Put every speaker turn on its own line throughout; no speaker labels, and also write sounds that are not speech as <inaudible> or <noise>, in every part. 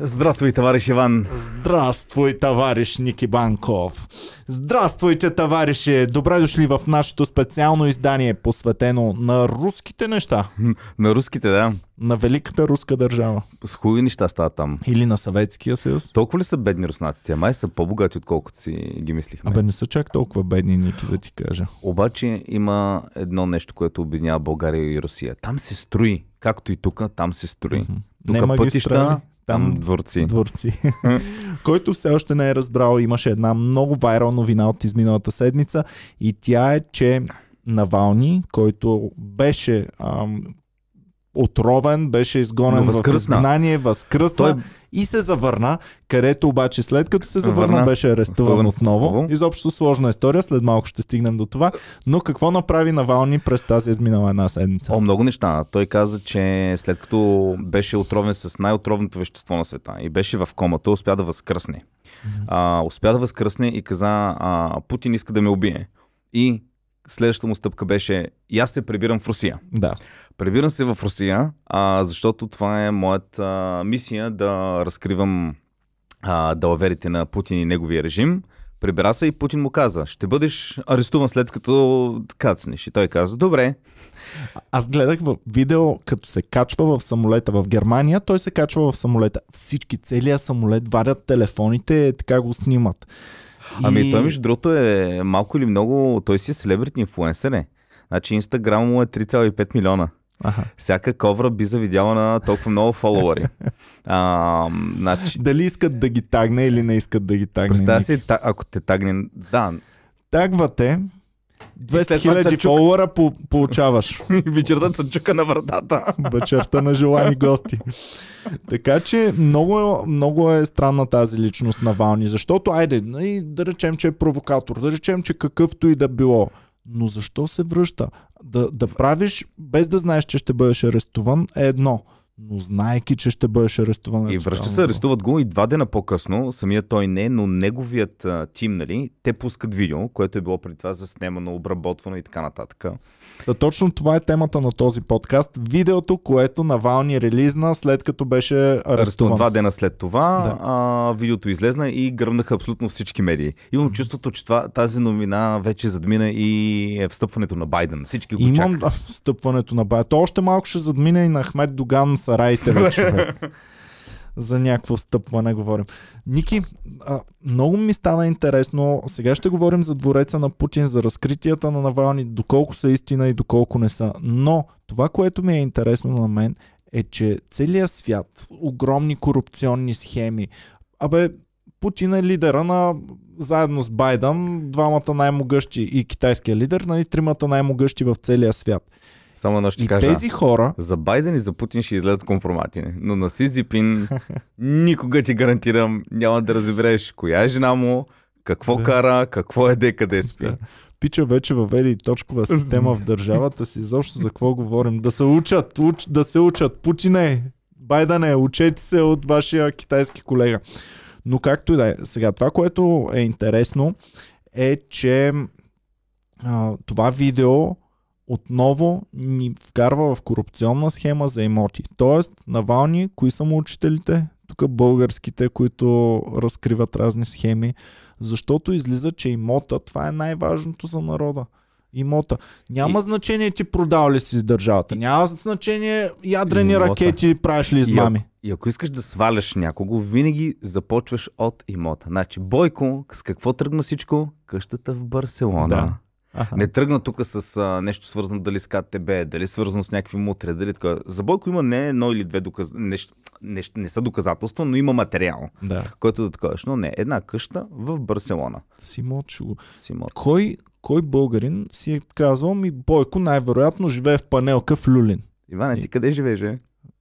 Здравствуй, товарищ Иван.
Здравствуй, товарищ Ники Банков. Здравствуйте, товариши. Добре дошли в нашето специално издание, посветено на руските неща. <laughs>
На руските, да.
На великата руска държава.
С хубави неща стават там.
Или на Съветския съюз.
Толкова ли са бедни руснаците? Май са по-богати, отколкото си ги мислихме.
Абе, не са чак толкова бедни, Ники, да ти кажа.
Обаче има едно нещо, което обединява България и Русия. Там се строи. Както и тук, там се строи.
Мгм.
Тук пътища, там дворци.
дворци. <laughs> Който все още не е разбрал, имаше една много вайрал новина от изминалата седмица и тя е, че Навални, който беше ам, отровен, беше изгонен в изгнание, възкръсна
Той
и се завърна, където обаче след като се завърна,
Върна.
беше арестуван отново.
отново.
Изобщо сложна история, след малко ще стигнем до това. Но какво направи Навални през тази изминала една седмица?
О, много неща. Той каза, че след като беше отровен с най-отровното вещество на света и беше в комата, успя да възкръсне. А, успя да възкръсне и каза, а, Путин иска да ме убие. И следващата му стъпка беше, и аз се прибирам в Русия.
Да.
Прибирам се в Русия, а, защото това е моята мисия да разкривам а, далаверите на Путин и неговия режим. Прибира се и Путин му каза, ще бъдеш арестуван след като кацнеш. И той каза, добре.
Аз гледах в видео, като се качва в самолета в Германия, той се качва в самолета. Всички, целият самолет варят телефоните, така го снимат.
Ами той между другото е малко или много, той си е селебрити инфлуенсър е. Значи Инстаграм му е 3,5 милиона.
Аха.
Всяка ковра би завидяла на толкова много фолуари. <laughs> А, значи,
Дали искат да ги тагне или не искат да ги тагне.
представя си, та- ако те тагне... Да,
Тагвате, 200
след това
хиляди фолуара по- получаваш. <laughs>
вечерта се чука на вратата. <laughs>
Вечерта на желани гости. Така че много, много е странна тази личност на Вални, защото, айде, да речем, че е провокатор, да речем, че какъвто и да било, но защо се връща? Да, да правиш, без да знаеш, че ще бъдеш арестуван, е едно. Но знаеки, че ще бъдеш арестуван. е
И връща се, арестуват го и два дена по-късно, самият той не, но неговият а, тим, нали, те пускат видео, което е било преди това заснемано, обработвано и така нататък.
Да, точно това е темата на този подкаст. Видеото, което Навални релизна след като беше
Арестуван
арестуван.
два дена след това,
Да.
а, видеото излезна и гръмнаха абсолютно всички медии. Имам чувството, че това, тази новина вече задмина и е встъпването на Байден. Всички го
Имам
чакат.
да, стъпването на бая. То още малко ще задмине и на Ахмед Доган Сараите вече. За някакво стъпване говорим. Ники, а, много ми стана интересно. Сега ще говорим за двореца на Путин, за разкритията на Навални, доколко са истина и доколко не са. Но това, което ми е интересно на мен, е, че целият свят, огромни корупционни схеми, абе, Путин е лидера на заедно с Байден, двамата най-могъщи и китайския лидер, нали, тримата най-могъщи в целия свят.
Само едно ще
И
кажа.
тези хора,
За Байден и за Путин ще излезат компромати. Но на Си Зипин <laughs> никога ти гарантирам няма да разбереш коя е жена му, какво
Да.
кара, какво еде, къде спи.
Да. Пича вече въвели точкова система в държавата си. Изобщо за какво говорим? Да се учат, уч, да се учат. Путине, Байдане, учете се от вашия китайски колега. Но както и да е. Сега, това, което е интересно, е, че а, това видео отново ни вкарва в корупционна схема за имоти. Тоест, Навални, кои са му учителите? Тук българските, които разкриват разни схеми. Защото излиза, че имота, това е най-важното за народа. Имота. Няма
И-
значение ти продал ли си държавата. Няма значение ядрени
Имота.
ракети правиш ли измами.
И ако искаш да сваляш някого, винаги започваш от имота. Значи, Бойко, с какво тръгна всичко? Къщата в Барселона.
Да. Аха.
Не тръгна тук с а, нещо свързано дали с КТБ, дали свързано с някакви мутре, дали така. За Бойко има не едно или две доказателства. Не, не, не са доказателства, но има материал,
Да.
който да такова. Но не, една къща в Барселона.
Си мочу.
Си мор.
Кой, кой българин си е казвал ми Бойко най-вероятно живее в панелка в Люлин?
Иване, ти къде живееш, бе?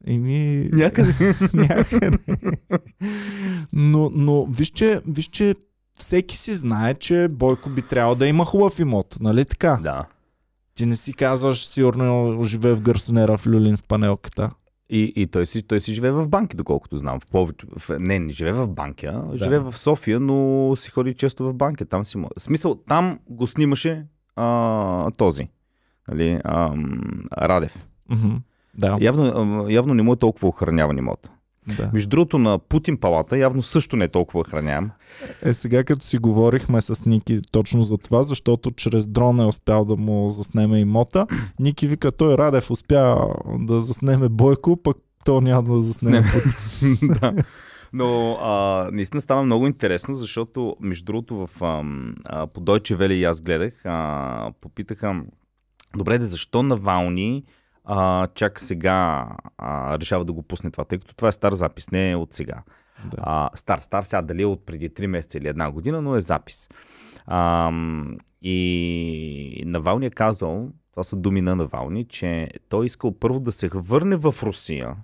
Еми...
Някъде. <laughs>
някъде. но, но виж, че, виж, че всеки си знае, че Бойко би трябвало да има хубав имот, нали така?
Да.
Ти не си казваш, сигурно живее в Гърсонера в Люлин в панелката.
И, и той, си, той си живее в банки, доколкото знам. В повече, в, не, не живее в банки, а живее в София, но си ходи често в банки. Там си смисъл, там го снимаше а, този. Нали, ам, Радев.
Мгм. Да.
Явно, явно не му е толкова охраняван имот.
Да.
Между другото, на Путин палата явно също не е толкова охраняем.
Е, сега като си говорихме с Ники точно за това, защото чрез дрон е успял да му заснеме имота, Ники вика, той Радев успя да заснеме Бойко, пък то няма да заснеме Путин. <laughs>
да. Но а, наистина стана много интересно, защото, между другото, в, а, а, по Deutsche Welle и аз гледах, а, попитаха, добре, де, защо Навални а, чак сега а, решава да го пусне това, тъй като това е стар запис, не е от сега.
Да.
А, стар, стар сега дали е от преди 3 месеца или една година, но е запис. А, и Навални е казал, това са думи на Навални, че той искал първо да се върне в Русия,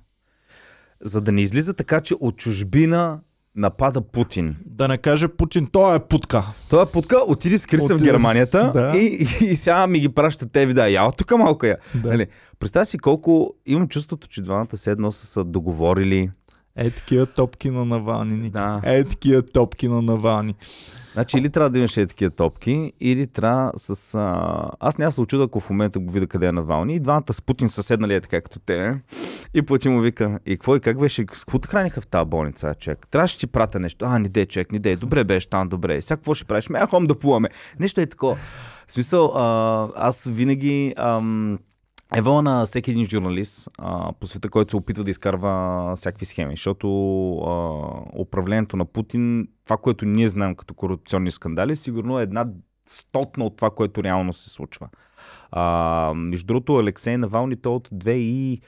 за да не излиза така, че от чужбина напада Путин.
Да не каже Путин, той е путка.
Той е путка, отиди скри се в Германията
Да.
и, и, и сега ми ги праща те вида. Я тук малко я.
Да.
Нали? Представя си колко имам чувството, че двамата се едно са се договорили.
Е, такива топки на Навални.
Да.
Е, такива топки на Навални.
Значи или трябва да имаш е такива топки, или трябва с... А... Аз няма се очуда, ако в момента го видя къде е Навални. И двамата с Путин са седнали е така като те. И Путин му вика, и какво и как беше? С какво храниха в тази болница, а, човек? Трябваше ти пратя нещо. А, не де, човек, не де. Добре беше там, добре. И Сега какво ще правиш? Ме, хом да плуваме. Нещо е такова. В смисъл, а, аз винаги... Ам, Евала на всеки един журналист а, по света, който се опитва да изкарва всякакви схеми, защото а, управлението на Путин, това, което ние знаем като корупционни скандали, сигурно е една стотна от това, което реално се случва. А, между другото, Алексей Навални, той от 2 и...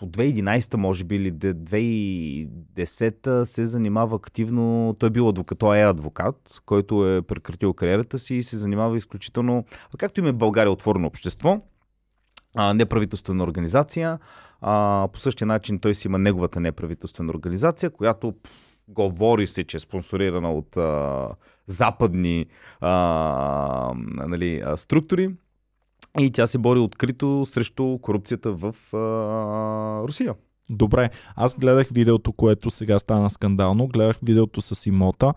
от 2011 може би или де- 2010 се занимава активно, той е бил адвокат, той е адвокат, който е прекратил кариерата си и се занимава изключително, както има в България отворено общество, а, неправителствена организация. А, по същия начин той си има неговата неправителствена организация, която пф, говори се, че е спонсорирана от а, западни а, нали, структури. И тя се бори открито срещу корупцията в а, Русия.
Добре, аз гледах видеото, което сега стана скандално, гледах видеото с имота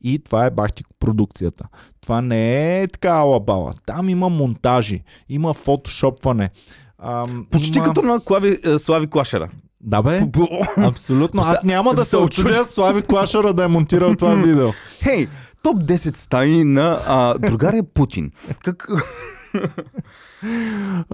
и това е бахти продукцията. Това не е така алабала. Там има монтажи, има фотошопване. Ам,
Почти
има...
като на Клави, е, Слави Клашера.
Да бе, абсолютно. Аз няма да се очудя Слави Клашара да е монтирал това <laughs> видео.
Хей, топ 10 стаи на а, другаря Путин. Как... <laughs>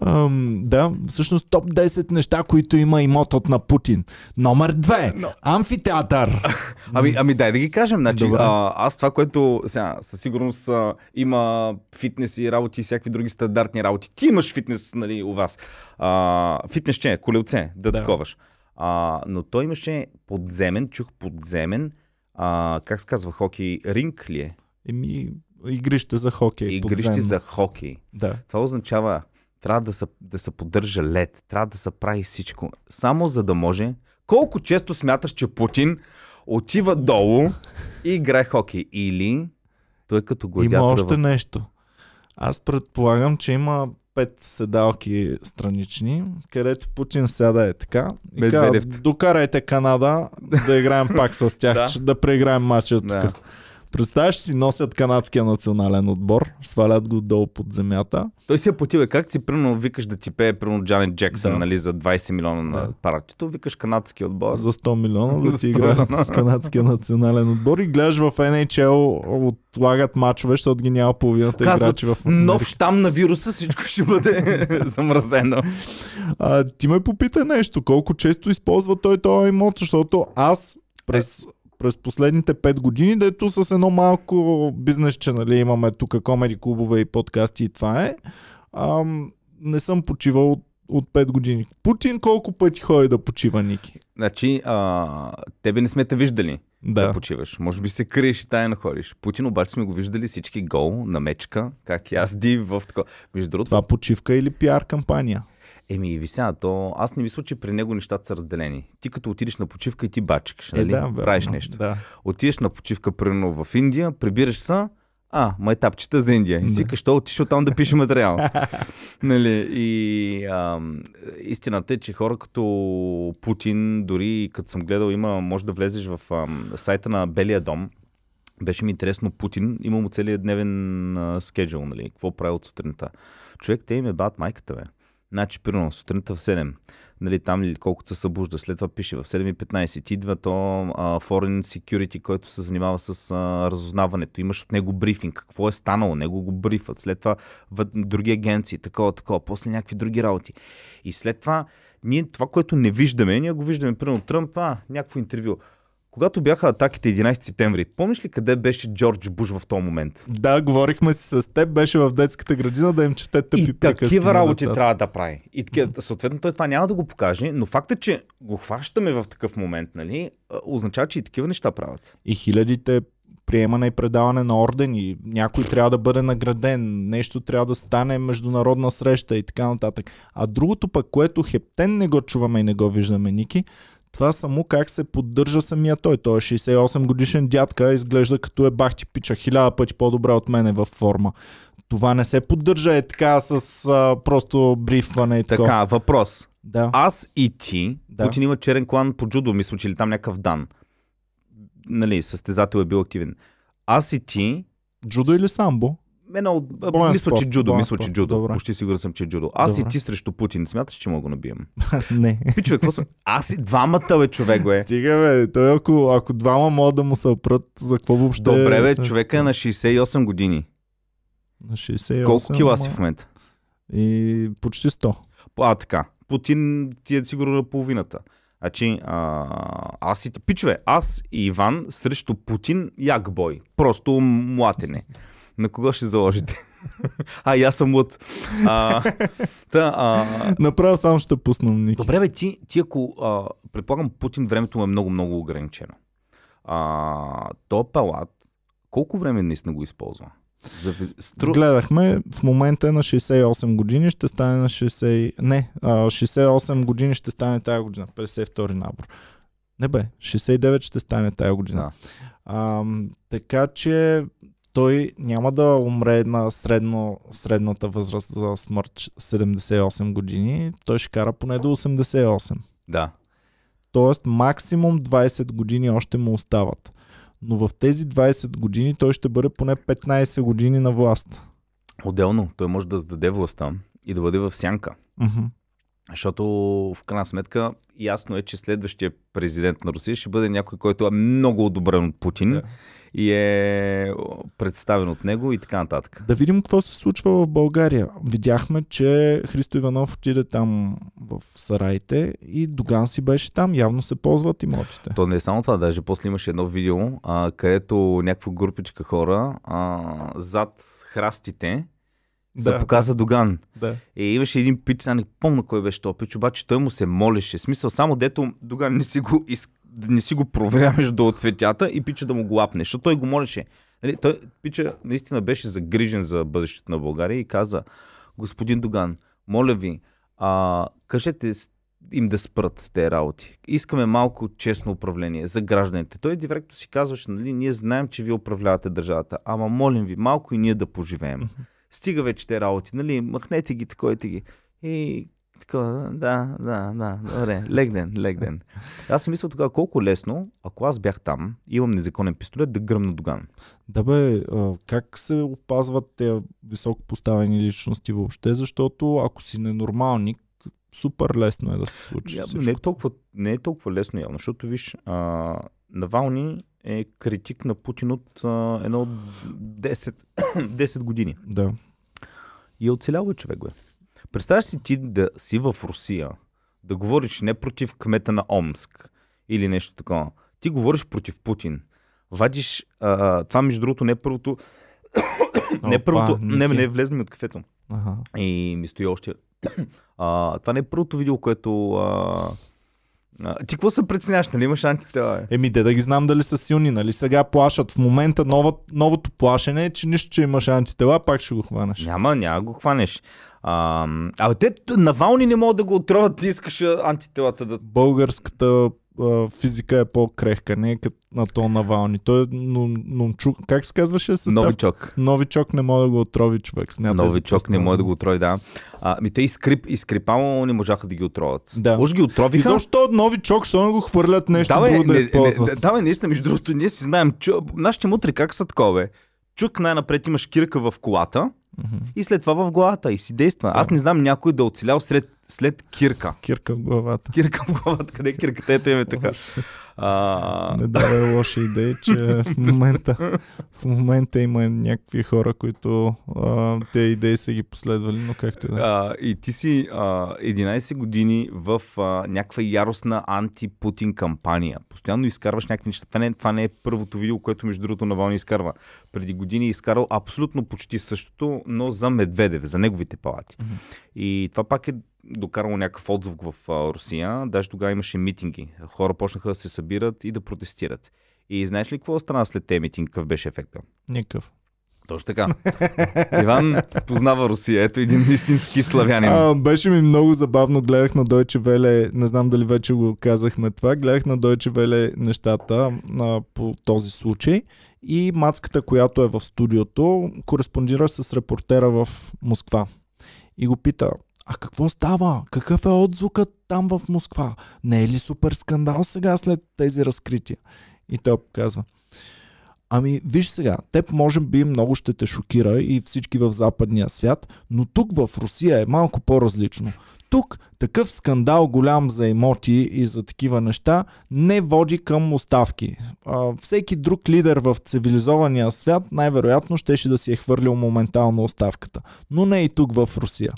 Ам, да, всъщност топ 10 неща, които има имотът на Путин. Номер 2.
Но-
Амфитеатър. <laughs>
Ами, ами дай да ги кажем. Значи,
Добре.
а, аз това, което сега, със сигурност а, има фитнес и работи и всякакви други стандартни работи. Ти имаш фитнес, нали, у вас. А, фитнес че, колелце, да,
Да.
таковаш. А, но той имаше подземен, чух подземен, а, как се казва, хокей, ринг ли е?
Еми, игрище за хокей.
Игрище
подземно.
за хокей.
Да.
Това означава, трябва да се, да се поддържа лед, трябва да се прави всичко. Само за да може. Колко често смяташ, че Путин отива долу и играе хокей? Или той като
Има
гладиатора
още нещо. Аз предполагам, че има пет седалки странични, където Путин сяда е така. И
Медведев.
казва, докарайте Канада да играем пак с тях, <laughs>
Да.
че да преиграем матча тук. Представяш си, носят канадския национален отбор, свалят го долу под земята.
Той си е потил. Как си, примерно, викаш да ти пее, примерно, Джанет Джексън,
Да.
нали, за 20 милиона на
Да.
партито, викаш канадски отбор.
За 100 милиона да си
100
играят
милиона.
в канадския национален отбор и гледаш в NHL отлагат мачове, защото ги няма половината
Казват,
играчи в
Нов щам на вируса, всичко ще бъде <laughs> замразено.
А, ти ме попита нещо, колко често използва той този имот, защото аз през, през последните 5 години, дето с едно малко бизнесче, нали, имаме тук комеди клубове и подкасти и това е, ам, не съм почивал от, от 5 години. Путин колко пъти ходи да почива, Ники?
Значи, а, тебе не сме те виждали. да.
Да.
почиваш. Може би се криеш и тайно ходиш. Путин обаче сме го виждали всички гол на мечка, как язди в такова. Между другото,
Това почивка или пиар кампания?
Еми, вися, то аз не мисля, че при него нещата са разделени. Ти като отидеш на почивка и ти бачкаш, нали?
Е, да, верно.
Правиш нещо.
Да.
Отидеш на почивка, примерно в Индия, прибираш се, а, майтапчета за Индия. И си
Да.
викаш, то отишъл там да пише материал. <laughs> нали? И ам, истината е, че хора като Путин, дори като съм гледал, има, може да влезеш в ам, сайта на Белия дом. Беше ми интересно Путин, има му целият дневен а, скеджул, нали? Какво прави от сутринта. Човек, те им е бат майката, бе. Значи, примерно, сутринта в 7, нали, там ли колкото се събужда, след това пише в 7.15, идва то а, Foreign Security, който се занимава с а, разузнаването. Имаш от него брифинг, какво е станало, него го брифат. След това в други агенции, такова, такова, после някакви други работи. И след това, ние това, което не виждаме, ние го виждаме, примерно Тръмп, а, някакво интервю. Когато бяха атаките 11 септември, помниш ли къде беше Джордж Буш в този момент?
Да, говорихме си с теб, беше в детската градина да им чете тъпи
И такива работи
децата.
трябва да прави. И такива, съответно той това няма да го покаже, но факта, че го хващаме в такъв момент, нали, означава, че и такива неща правят.
И хилядите приемане и предаване на ордени, някой трябва да бъде награден, нещо трябва да стане международна среща и така нататък. А другото пък, което хептен не го чуваме и не го виждаме, Ники, това само как се поддържа самия той. Той е 68 годишен дядка, изглежда като е бахти пича, хиляда пъти по-добре от мене във форма. Това не се поддържа е така с а, просто брифване и така.
Така, въпрос.
Да.
Аз и ти,
Да.
Путин има черен клан по джудо, мисля, че или там някакъв дан. Нали, състезател е бил активен. Аз и ти,
Джудо или самбо?
Едно.
Боен
мисля,
спорт,
че джудо,
боен
мисля, че джудо.
добре.
Почти сигурен съм, че е джудо. Аз
Добре.
и ти срещу Путин, смяташ, че мога го набием? <laughs>
не.
Пичове, какво сме? Аз и двамата, бе, човек, бе.
Стига, бе. Той ако, ако двама могат да му се опрат, за какво въобще...
Добре, бе, човека е на 68 години.
На 68.
Колко кила си в момента?
И почти 100.
А, така. Путин ти е сигурно на половината. Значи, а, аз и... Пичове, аз и Иван срещу Путин як бой. Просто млатене. На кого ще заложите? <laughs> а, и аз съм луд. А, та, а,
Направо само ще пуснам Ники.
добре, бе, ти, ти ако... А, предполагам, Путин времето му е много, много ограничено. А, то палат, колко време наистина го използва? За, стру...
Гледахме, в момента е на 68 години, ще стане на 60... Не, а, 68 години ще стане тая година, 52 набор. Не бе, 69 ще стане тая година.
Да.
А, така че той няма да умре на средно, средната възраст за смърт 78 години. Той ще кара поне до 88.
да.
Тоест максимум 20 години още му остават. Но в тези 20 години той ще бъде поне 15 години на власт.
Отделно, той може да сдаде властта и да бъде в сянка.
Мгм.
Защото в крайна сметка ясно е, че следващия президент на Русия ще бъде някой, който е много одобрен от Путин
Да.
И е представен от него и така нататък.
Да видим какво се случва в България. Видяхме, че Христо Иванов отиде там в сараите и Доган си беше там. Явно се ползват имотите.
То не е само това, даже после имаше едно видео, а, където някаква групичка хора а, зад храстите да. се показа Доган.
да.
И имаше един пич, сега не помня кой беше този пич, обаче той му се молеше. Смисъл, само дето Доган не си го, из... не си го проверя между цветята и пича да му го лапне, защото той го молеше. Нали, той, пича наистина беше загрижен за бъдещето на България и каза, господин Доган, моля ви, а, кажете им да спрат с тези работи. Искаме малко честно управление за гражданите. Той директно си казваше, нали, ние знаем, че вие управлявате държавата, ама молим ви, малко и ние да поживеем. Стига вече те работи, нали, махнете ги, такойте ги. И така, да, да, да, добре, лек ден, лек ден. Аз си мисля тогава колко лесно, ако аз бях там, имам незаконен пистолет, да гръмна Доган.
Да бе, как се опазват тези високо поставени личности въобще, защото ако си ненормалник, супер лесно е да се случи.
Я, не, е толкова, не е толкова лесно явно, защото виж, а, Навални е критик на Путин от а, едно от 10, 10 години.
Да.
И е оцелял човек, бе. Представяш си ти да си в Русия, да говориш не против кмета на Омск или нещо такова. Ти говориш против Путин. Вадиш, а, това между другото не е първото, <coughs> не е първото, не, не, влезли ми от кафето.
Ага.
И ми стои още. <coughs> А, това не е първото видео, което... А, ти какво се преценяваш, нали имаш антитела?
Еми, де да ги знам дали са силни, нали? Сега плашат. В момента нова, новото плашене е, че нищо, че имаш антитела, пак ще го хванеш.
Няма, няма го хванеш. А, а те Навални не могат да го отровят, ти искаш антителата да...
Българската а, физика е по-крехка, не е като на то Навални. Той е но, нончук. Как се казваше състав?
Новичок.
Новичок не може да го отрови човек. Смятай за
Новичок не може да го отрови, да. А, ми те и скрип, и скрипало не можаха да ги отровят.
Да.
Може ги
И
отровиха.
защо новичок, що не го хвърлят нещо
да, бе,
друго да
не-
използват?
не- да, бе, наистина, между другото, ние си знаем, чу, нашите мутри как са такова, бе. Чук най-напред имаш кирка в колата,
Мгм.
И след това в главата и си действа. Аз не знам някой да е оцелял след, след кирка.
Кирка в главата.
Кирка в главата, къде е кирката? Ето им е така. А,
Не давай лоша идея, че <laughs> в момента, в момента има някакви хора, които а, те идеи са ги последвали, но както и да е.
а, и ти си а, 11 години в а, някаква яростна анти-Путин кампания. Постоянно изкарваш някакви неща. Това не, това не е първото видео, което между другото Навални изкарва. Преди години е изкарал абсолютно почти същото, но за Медведев, за неговите палати. И това пак е докарало някакъв отзвук в а, Русия. Даже тогава имаше митинги. Хора почнаха да се събират и да протестират. И знаеш ли какво стана след тези митинги? Какъв беше ефекта?
Никакъв.
Точно така. <laughs> Иван познава Русия. Ето един истински славянин.
А, беше ми много забавно. Гледах на Deutsche Welle, не знам дали вече го казахме това, гледах на Deutsche Welle нещата а, по този случай и мацката, която е в студиото, кореспондира с репортера в Москва. И го пита, а какво става? Какъв е отзвукът там в Москва? Не е ли супер скандал сега след тези разкрития? И той казва, Ами, виж сега, теб може би много ще те шокира и всички в западния свят, но тук в Русия е малко по-различно. Тук такъв скандал голям за имоти и за такива неща не води към оставки. А, всеки друг лидер в цивилизования свят най-вероятно щеше да си е хвърлил моментално оставката. Но не и тук в Русия.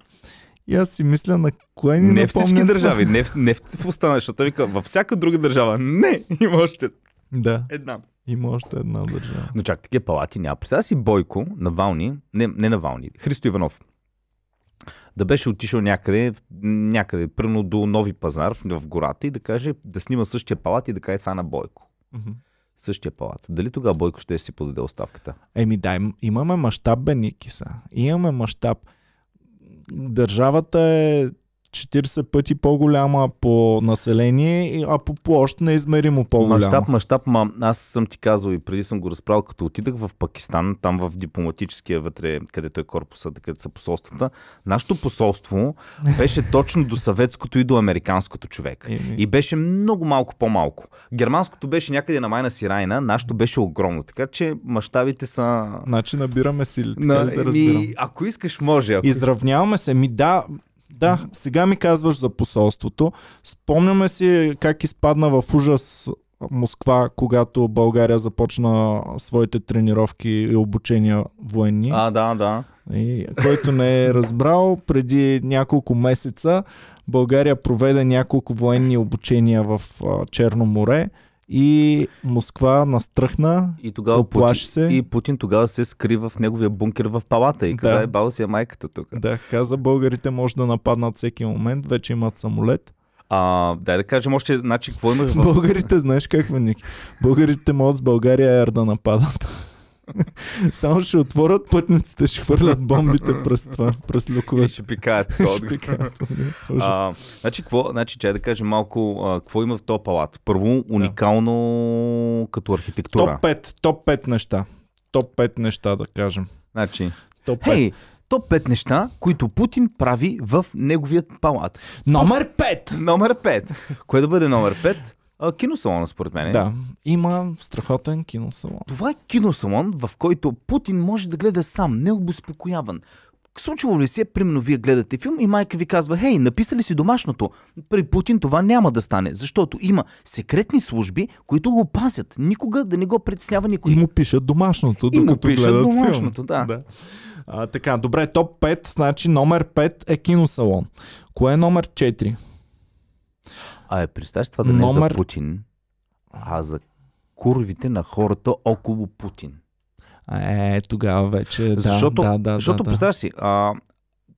И аз си мисля на кое ни
Не всички държави, не, в- не в остана, защото вика, във всяка друга държава, не, <laughs> има още
Да,
една.
има още една държава.
Но чак такива палати няма. Представя си Бойко на Вални, не, не на Вални, Христо Иванов. Да беше отишъл някъде, някъде, пръвно до Нови пазар в, гората и да каже, да снима същия палат и да каже това на Бойко.
Мгм.
Същия палат. Дали тогава Бойко ще си подаде оставката?
Еми дай, имаме мащаб, бе, Ники, са. Имаме мащаб. Държавата е 40 пъти по-голяма по население, а по площ неизмеримо по-голяма.
Мащаб, мащаб, ма аз съм ти казал и преди съм го разправил, като отидах в Пакистан, там в дипломатическия вътре, където е корпуса, където са посолствата, нашето посолство беше точно до съветското и до американското човек. И беше много малко по-малко. Германското беше някъде на майна си райна, нашето беше огромно. Така че мащабите са...
Значи набираме сили, така
На,
да разбирам.
ако искаш, може. Ако...
Изравняваме се. Ми да, да, сега ми казваш за посолството. Спомняме си как изпадна в ужас Москва, когато България започна своите тренировки и обучения военни.
А, да, да.
И, който не е разбрал, преди няколко месеца България проведе няколко военни обучения в Черно море и Москва настръхна.
И тогава
Оплаши
Путин,
се.
и Путин тогава се скри в неговия бункер в палата и каза,
Да.
е, баба си е майката тук.
Да, каза, българите може да нападнат всеки момент, вече имат самолет.
А, дай да кажем още, значи, какво имаш в...
Българите, знаеш как Ники? Българите могат с България Air да нападат. <laughs> Само ще отворят пътниците, ще хвърлят бомбите през това, през люковете.
ще пикаят. такова. <laughs>
Ще пикаят, <laughs> нали? Ужас.
а, значи, какво, значи, чай да кажем малко, а, какво има в този палат. Първо, уникално като архитектура.
Топ 5, топ 5 неща. Топ 5 неща, да кажем.
Значи,
Топ 5.
хей, топ 5 неща, които Путин прави в неговият палат.
Номер 5!
Номер 5. Кое да бъде номер 5? А, киносалона, според мен.
Да, има страхотен киносалон.
Това е киносалон, в който Путин може да гледа сам, необезпокояван. Случвало ли се, примерно вие гледате филм и майка ви казва, хей, написали си домашното. При Путин това няма да стане, защото има секретни служби, които го пазят. Никога да не го притеснява никой.
И му пишат домашното,
И му
докато
пишат
гледат
домашното,
филм.
да.
да. А, така, добре, топ 5, значи номер 5 е киносалон. Кое е номер 4?
А е, представяш това да не е
Номер-
за Путин, а за курвите на хората около Путин.
Е, тогава вече. Да,
защото,
да, да,
защото
да.
представяш си, а,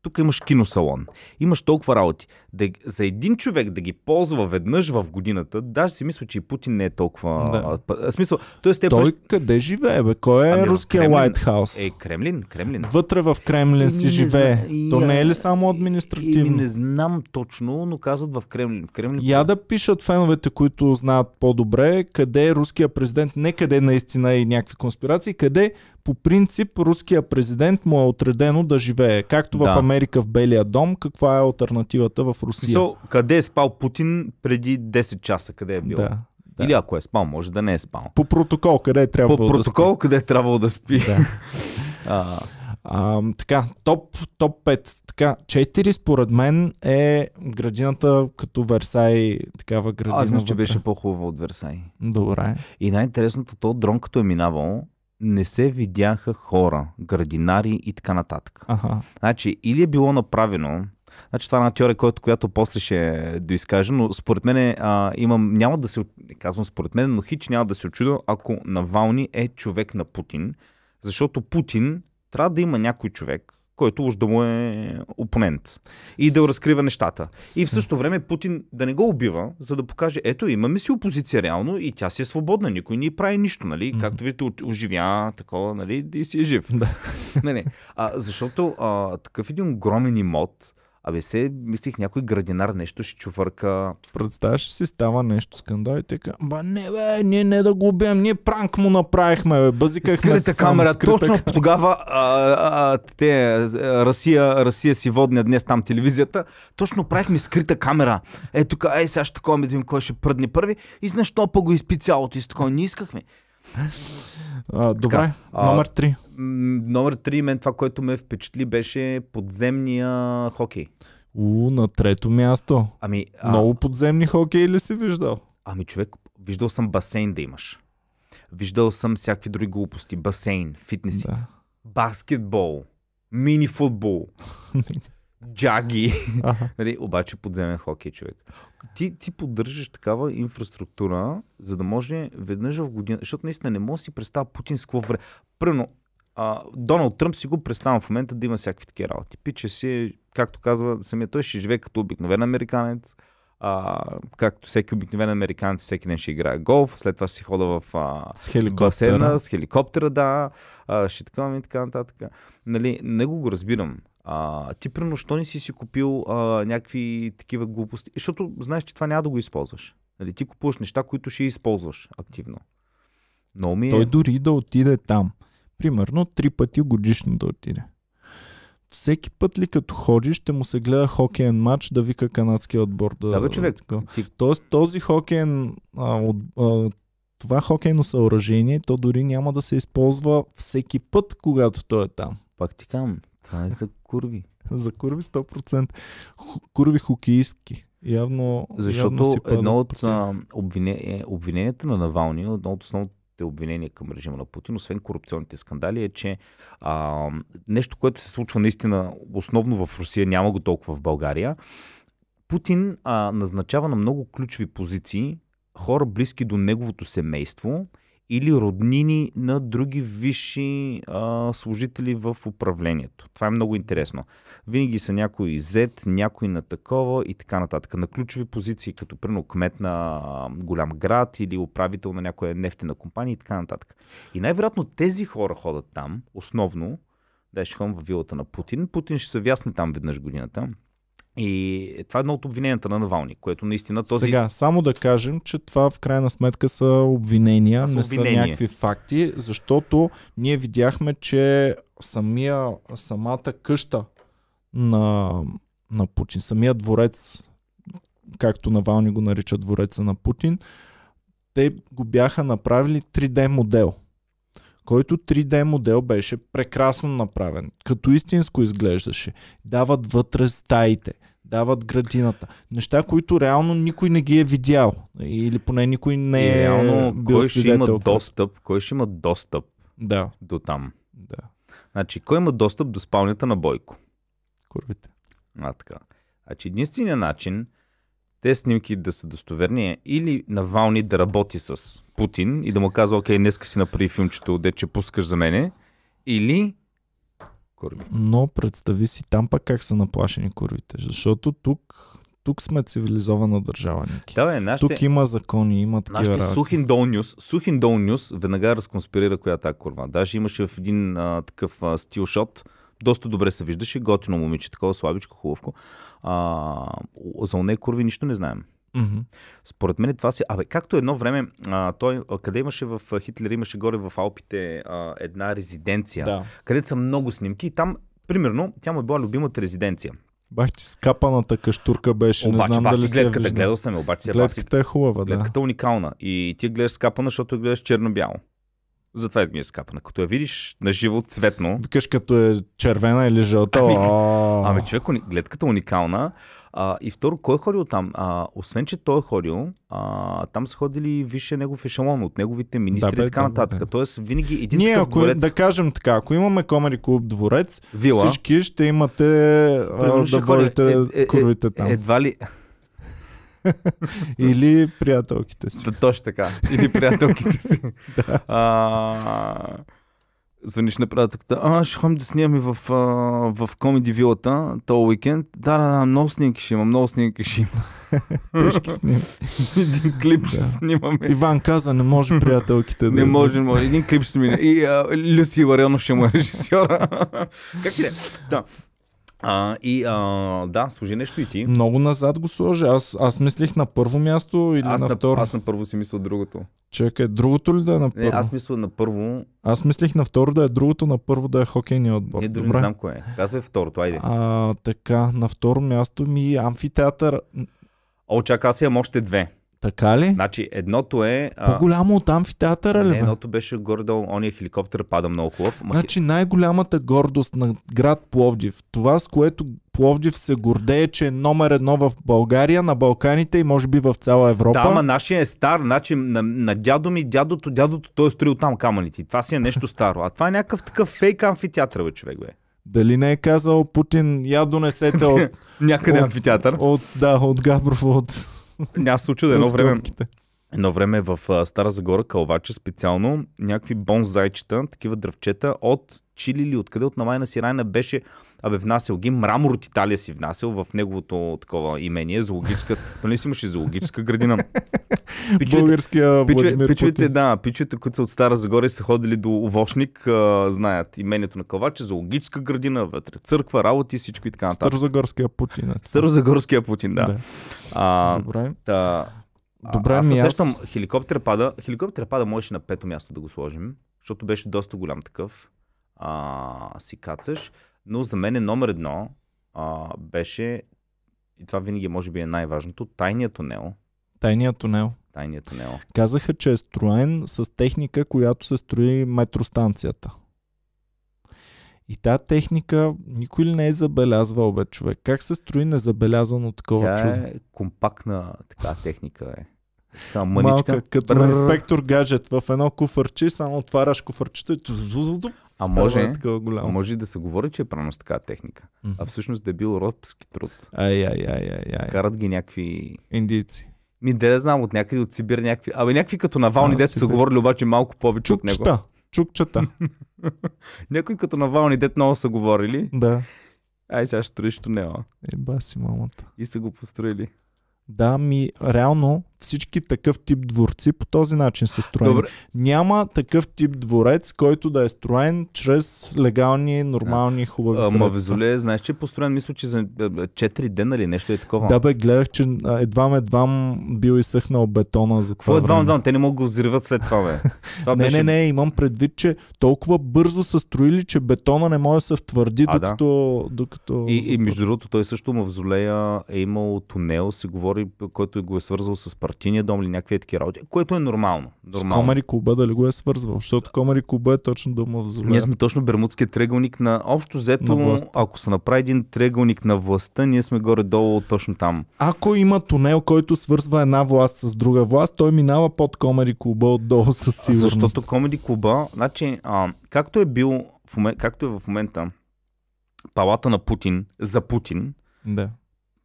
тук имаш киносалон, имаш толкова работи. Да, за един човек да ги ползва веднъж в годината, даже си мисля, че и Путин не е толкова...
Да.
А, смисъл, т.е. те
Той
Той...
къде живее, бе? Кой е
Ами
руския
Кремлин.
House?
Е, Кремлин, Кремлин.
Вътре в Кремлин си
Не
живее.
зна-
То не е ли само
Еми,
административно?
не знам точно, но казват в Кремлин. В Кремлин
Я да пишат феновете, които знаят по-добре, къде е руския президент, не къде наистина и някакви конспирации, къде по принцип руския президент му е отредено да живее. Както в
Да.
Америка в Белия дом, каква е альтернативата в Русия?
Смисъл, къде е спал Путин преди 10 часа? Къде е бил?
Да, да.
Или ако е спал, може да не е спал.
По протокол, къде е трябвало
По протокол, къде е трябвало да спи.
да спи. <laughs> Да.
А,
А, така, топ, топ 5. Така, 4 според мен е градината като Версай, такава градина.
Аз мисля, че беше по-хубава от Версай.
Добре.
И най-интересното, то дрон като е минавал, не се видяха хора, градинари и така нататък.
Аха.
Значи, или е било направено, значи това е една теория, която, която после ще доизкажа, но според мен а, имам, няма да се, казвам според мен, но хич няма да се очудя, ако Навални е човек на Путин, защото Путин трябва да има някой човек, който уж да му е опонент и да разкрива нещата. И в същото време Путин да не го убива, за да покаже, ето имаме си опозиция реално и тя си е свободна, никой не прави нищо, нали?
Мгм.
Както видите, оживя такова, нали? И си е жив. <laughs>
Да.
не, не. А, защото а, такъв един огромен имот, абе се, мислих някой градинар нещо ще чувърка.
Представяш си, става нещо скандал и така, ба не бе, ние не да го убием, ние пранк му направихме, бе, бъзикахме
Скрита
сам,
камера,
скрита
точно
камера.
тогава а, а, те, Русия, Русия си водня днес там телевизията, точно правихме скрита камера. Е, тук, ей, сега ще такова видим кой ще пръдне първи и знаеш, то па го изпи цялото и с такова не искахме.
А, добре,
Така,
номер 3.
Номер 3, мен това, което ме впечатли, беше подземния хокей.
У, на трето място.
Ами, а,
Много подземни хокеи ли си виждал?
ами човек, виждал съм басейн да имаш. Виждал съм всякакви други глупости. Басейн, фитнеси,
Да.
баскетбол, мини футбол, <laughs> джаги. Нали, обаче подземен хокей, човек. Ти, ти поддържаш такава инфраструктура, за да може веднъж в година, защото наистина не мога да си представя Путин с какво време. Пръвно, а, Доналд Тръмп си го представя в момента да има всякакви такива работи. Пича си, както казва самия той, ще живее като обикновен американец. А, както всеки обикновен американец, всеки ден ще играе голф, след това си хода в а,
С хеликоптера.
басейна, с хеликоптера, да, а, ще така и така нататък. Нали, него го разбирам. А, ти примерно, що не си си купил а, някакви такива глупости? Защото знаеш, че това няма да го използваш. Нали, ти купуваш неща, които ще използваш активно. Но ми е...
Той дори да отиде там. Примерно три пъти годишно да отиде. Всеки път ли като ходи, ще му се гледа хокеен матч да вика канадския отбор. Да,
Да, бе, човек. Ти,
Тоест този хокеен, а, от, а, това хокейно съоръжение, то дори няма да се използва всеки път, когато той е там.
пак ти казвам, това е за курви.
За курви 100%. Ху- Курви хокеистки. Явно, явно
Защото
падат
едно от а, обвине, обвиненията на Навални, едно от основните обвинения към режима на Путин, освен корупционните скандали, е, че а, нещо, което се случва наистина основно в Русия, няма го толкова в България. Путин а, назначава на много ключови позиции хора близки до неговото семейство или роднини на други висши а, служители в управлението. Това е много интересно. Винаги са някой Z, някой на такова и така нататък. На ключови позиции, като примерно кмет на голям град или управител на някоя нефтена компания и така нататък. И най-вероятно тези хора ходят там, основно, да ще ходим в вилата на Путин. Путин ще се вясне там веднъж годината. И това е едно от обвиненията на Навални, което наистина този...
Сега, само да кажем, че това в крайна сметка са обвинения,
са
не
обвинения.
са някакви факти, защото ние видяхме, че самия, самата къща на, на Путин, самия дворец, както Навални го нарича двореца на Путин, те го бяха направили 3D модел който 3D модел беше прекрасно направен. Като истинско изглеждаше. Дават вътре стаите, дават градината. Неща, които реално никой не ги е видял. Или поне никой не
и
е
реално,
бил
кой ще има достъп, кой ще има достъп
Да,
до там?
да.
Значи, кой има достъп до спалнята на Бойко?
Курвите.
А, така. Значи, единственият начин те снимки да са достоверни или Навални да работи с Путин и да му казва, окей, днеска си направи филмчето, де че пускаш за мене, или... Курви.
Но представи си там пък как са наплашени курвите. Защото тук, тук сме цивилизована държава, Ники.
Да, бе, нашите,
Тук има закони, има такива
нашите
работи.
Сухиндол Нюс, Сухиндол Нюс веднага разконспирира коя е курва. Даже имаше в един а, такъв а, стилшот, доста добре се виждаше, готино момиче, такова слабичко, хубавко. А, за оне курви нищо не знаем.
Мгм.
Според мен това си... Абе, както едно време, а, той, къде имаше в Хитлер, имаше горе в Алпите а, една резиденция,
Да.
където са много снимки и там, примерно, тя му е била любимата резиденция.
Бах ти скапаната каштурка беше.
обаче,
не знам дали
си гледката, гледал съм я, обаче си
Гледката е хубава, да.
гледката е уникална. И ти гледаш скапана, защото я гледаш черно-бяло. Затова изглежда скапана. Като я видиш на живо, цветно,
Викаш като е червена или жълта.
Ами, Ами човек, гледката е уникална. А, и второ, кой е ходил там? А, освен, че той е ходил, а, там са ходили висше негов ешелон от неговите министри
бе,
и така
да,
нататък.
да.
Тоест, винаги един
Ние, ако,
дворец,
да кажем така, ако имаме Комери Клуб дворец,
вила,
всички ще имате
примерно
да
ходят,
водите
е, е,
курвите там.
едва ли... <laughs>
Или приятелките си.
Да, точно така. Или приятелките си. <laughs> а, звъниш на приятелката. А, ще ходим да снимаме в, а, в комеди вилата този уикенд. Да, да, да, много снимки ще има, много снимки ще има. <laughs>
Тежки снимки.
Един клип ще
Да.
снимаме.
Иван каза, не може приятелките да...
Не може, не може. Един клип ще мине. И а, Люси Ларионов ще му е режисьора. как си да? А, и а, да, служи нещо и ти.
Много назад го сложи. Аз, аз мислих на първо място или
Аз
на
на,
второ.
аз на първо си мисля другото.
Чакай, другото ли да е на
Не,
първо?
аз мисля на първо.
аз мислих на второ да е другото, на първо да е хокейния отбор.
Не, дори
Добре.
не знам кое е. Казвай второто, айде.
А, така, на второ място ми амфитеатър.
О, чакай, аз имам още две.
Така ли?
Значи, едното е...
По-голямо от амфитеатъра ли?
Не, едното беше горе-долу, ония хеликоптер пада много хубав. Ма,
Значи най-голямата гордост на град Пловдив, това с което Пловдив се гордее, че е номер едно в България, на Балканите и може би в цяла Европа.
Да, ама нашия е стар, значи на, на дядо ми, дядото, дядото, той е строил там камъните. Това си е нещо <laughs> старо. А това е някакъв такъв фейк амфитеатър, бе, човек, бе.
Дали не е казал Путин, я донесете <laughs> от,
Някъде
От-
амфитеатър.
от, да, от Габрово, от
Няма се да едно време, едно време в а, Стара Загора, Калвача специално, някакви бонзайчета, такива дръвчета от Чили или откъде от Намайна Сирайна беше Абе, внасял ги, мрамор от Италия си внасял в неговото такова имение, зоологическа, <laughs> нали си имаше зоологическа градина. <laughs> Пичовете,
Българския
пичовете,
Путин.
да, пичовете, които са от Стара Загора и са ходили до Овошник, а, знаят имението на Калвача, зоологическа градина, вътре църква, работи, всичко и така нататък.
Старозагорския Путин.
Старозагорския Путин, да.
Да.
А,
Добре.
Та,
Добре,
аз
ми
се сещам, хеликоптер пада. Хеликоптер пада можеше на пето място да го сложим, защото беше доста голям такъв. А, си кацаш. Но за мен е номер едно а, беше, и това винаги може би е най-важното, тайният тунел.
Тайният тунел.
Тайният тунел.
Казаха, че е строен с техника, която се строи метростанцията. И тази техника никой ли не е забелязвал, бе, човек? Как се строи незабелязано такова
Тя
чудо?
е компактна така техника. Е. Мъничка.
Малка, като на инспектор гаджет в едно куфърче, само отваряш куфърчето и
А
става
може,
такова голямо.
може да се говори, че е правилно с така техника.
Мгм.
А всъщност да е бил робски труд.
Ай, ай, ай, ай, ай.
Карат ги някакви
Индийци.
Ми да не знам, от някъде от Сибир някакви. Абе някакви като Навални, дето са говорили обаче малко повече от него.
Чукчета. <laughs> Чукчета.
Някои като Навални, дето много са говорили.
да.
Ай, сега ще строиш тунела.
Еба си мамата.
И са го построили.
Да, ми реално всички такъв тип дворци по този начин са строени.
Добре.
Няма такъв тип дворец, който да е строен чрез легални, нормални, хубави
А,
средства.
Мавезоле, знаеш, че е построен, мисля, че за 4 дена или нещо е такова.
Да бе, гледах, че едва едвам бил изсъхнал бетона за това
Какво е двама? Те не могат да го взриват след това, бе. <laughs> Това
Не,
беше...
не, не, имам предвид, че толкова бързо са строили, че бетона не може да се втвърди,
А, да.
докато, докато
И, и между другото, той също мавзолея е имал тунел, се говори, който го е свързал с партийния дом или някакви такива работи, което е нормално.
С
нормално.
Комари Куба дали го е свързвал, защото Комари Куба е точно дома в
Ние сме точно Бермудския триъгълник на общо
На
взето,
властта.
ако се направи един триъгълник на властта, ние сме горе-долу точно там.
Ако има тунел, който свързва една власт с друга власт, той минава под Комари Куба отдолу със сигурност.
Защото Комеди клуба, значи, а, както е бил, в момент, както е в момента палата на Путин за Путин,
Да.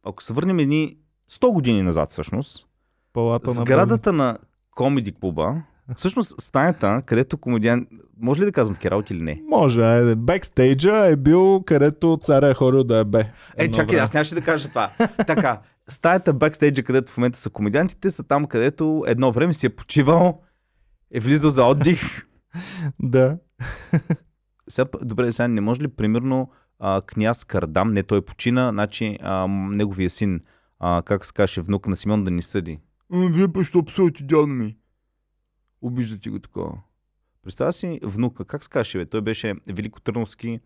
ако се върнем едни 100 години назад всъщност,
Палата на
сградата на Комеди клуба, всъщност стаята, където комедиан... Може ли да казвам такива работи или не?
Може, айде. Бекстейджа е бил където царя е ходил да е бе.
Е, чакай,
време.
аз нямаше да кажа това. така, стаята бакстейджа, където в момента са комедиантите, са там, където едно време си е почивал, е влизал за отдих. <laughs>
Да.
Сега, добре, сега не може ли примерно а, княз Кардам, не той почина, значи а, неговия син, а, как се каже, внук на Симеон да ни съди. А, вие па що псувате дядо ми? Обиждате го такова. Представя си внука, как се каже, бе? Той беше великотърновски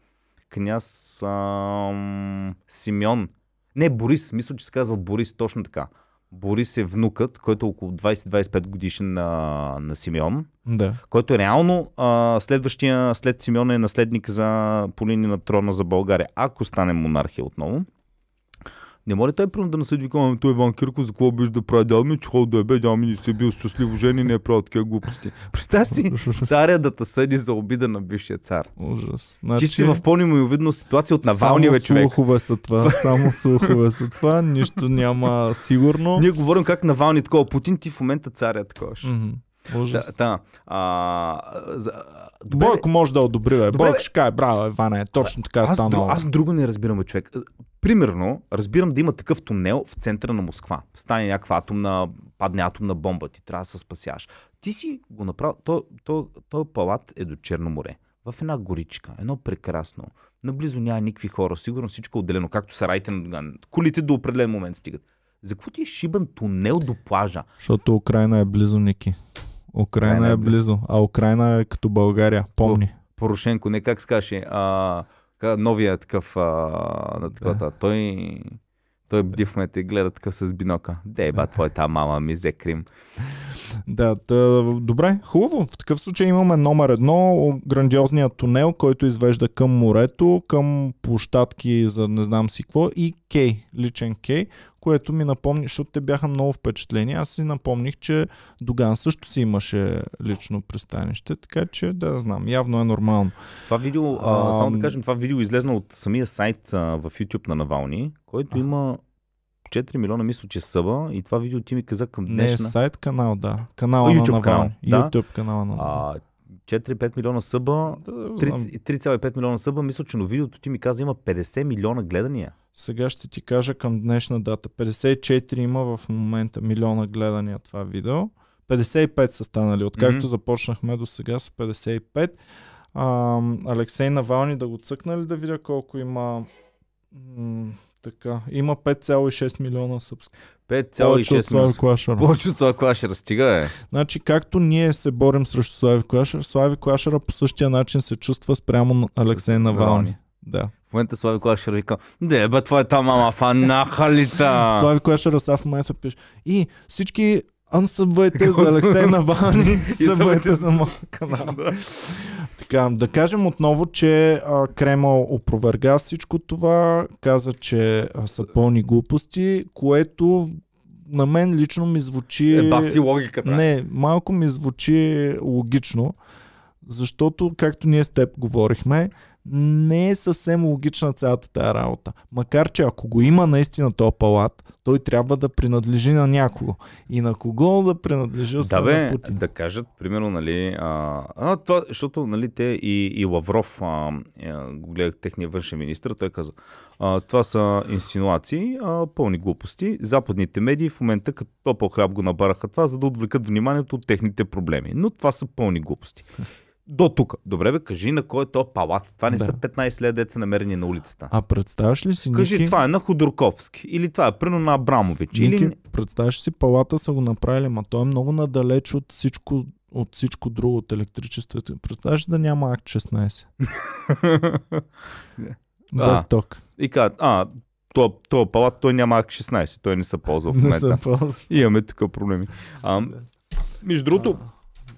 княз ам, Симеон. Не, Борис, мисля, че се казва Борис, точно така. Борис е внукът, който е около 20-25 годишен на, на Симеон,
Да.
който е реално а, следващия след Симеон е наследник за, по линия на трона за България, ако стане монархия отново. Не може той примерно да наследи вика, «Ами, той Иван Кирков, за какво беше да прави дядо ми, че да е бе, дядо ми не си е бил щастливо жени, не е правил такива глупости. <laughs> Представяш си, царя да те съди за обида на бившия цар.
Ужас.
Ти си в по-немовидна ситуация от Навалния,
Значи, само слухове са това, <laughs> само слухове са това, нищо няма сигурно.
Ние говорим как Навални такова Путин, ти в момента царя такова. ще.
Мгм.
Та,
Ужас.
та, а, за, добре,
Бойко може да одобри, бе.
Добре,
Бойко ще каже, браво, Иване, точно така е
аз,
станало.
аз друго не разбирам, човек. Примерно, разбирам да има такъв тунел в центъра на Москва. Стане някаква атомна, падне атомна бомба, ти трябва да се спасяваш. Ти си го направил, то, то, то палат е до Черно море. В една горичка, едно прекрасно. Наблизо няма никакви хора, сигурно всичко е отделено, както сараите на Доган. Колите до определен момент стигат. За какво ти е шибан тунел до плажа?
Защото Украина е близо, Ники. Украина
Украина е
е близо, а Украина е като България, помни.
Порошенко, не как се каже, а, новия такъв, а, на такова, той, той бди в момента и гледа такъв с бинока. Де, ба, твоята мама ми взе Крим.
Да, да, добре, хубаво. В такъв случай имаме номер едно, грандиозният тунел, който извежда към морето, към площадки за не знам си какво и кей, личен кей, което ми напомни, защото те бяха много впечатлени. Аз си напомних, че Доган също си имаше лично пристанище, така че да знам, явно е нормално.
Това видео, а, само да кажем, това видео излезна от самия сайт а, в YouTube на Навални, който
А.
има 4 милиона, мисля, че съба и това видео ти ми каза към
Не
днешна.
сайт канал, да. Канала на Навални.
канал, да.
YouTube канала на Навални.
а, 4-5 милиона съба,
Да, да, знам.
3 3,5 милиона съба, мисля, че на видеото ти ми каза има 50 милиона гледания.
Сега ще ти кажа към днешна дата. 54 има в момента милиона гледания това видео. 55 са станали. Откакто
Мгм.
започнахме до сега са 55. А, Алексей Навални да го цъкна ли да видя колко има м- така. Има 5,6 милиона от
5,6
Слави
милиона.
Клашара.
Повече от това кола ще разстига, е.
Значи, както ние се борим срещу Слави Клашар, Слави Клашара по същия начин се чувства спрямо на Алексей. Навални. Да.
В момента Слави Кола ще вика, де бе, твоята мама фанаха ли та?
Слави Клашара сега в момента пише. И всички ансъбвайте за Алексей Навални, <laughs> събвайте за моя канал. Така, да кажем отново, че а, Кремъл опроверга всичко това, каза, че а, са пълни глупости, което на мен лично ми звучи...
Е, баси логиката.
Не, малко ми звучи логично, защото, както ние с теб говорихме, не е съвсем логична цялата тази работа. Макар, че ако го има наистина този палат, той трябва да принадлежи на някого. И на кого да принадлежи,
Да бе,
на Путин.
да кажат, примерно, нали, а, а, това, защото, нали, те и, и Лавров, а, а, го гледах техния външен министр, той каза, а, това са инсинуации, а, пълни глупости. Западните медии в момента като топъл хляб го набараха това, за да отвлекат вниманието от техните проблеми. Но това са пълни глупости. До тук. Добре бе, кажи на кой е то палат. Това не
Да.
са 15 лет деца намерени на улицата.
А представяш ли си,
Кажи,
Ники,
това е на Ходорковски. Или това е прино на Абрамович.
Ники,
Или...
представяш си, палата са го направили, ма той е много надалеч от всичко, от всичко друго, от електричеството. Представяш ли да няма акт 16? <laughs> Без
А,
ток.
И казват, а, то, то палат, той няма АК 16, той не се ползва в
Не
момента.
се ползва.
И имаме тук проблеми. А, между другото,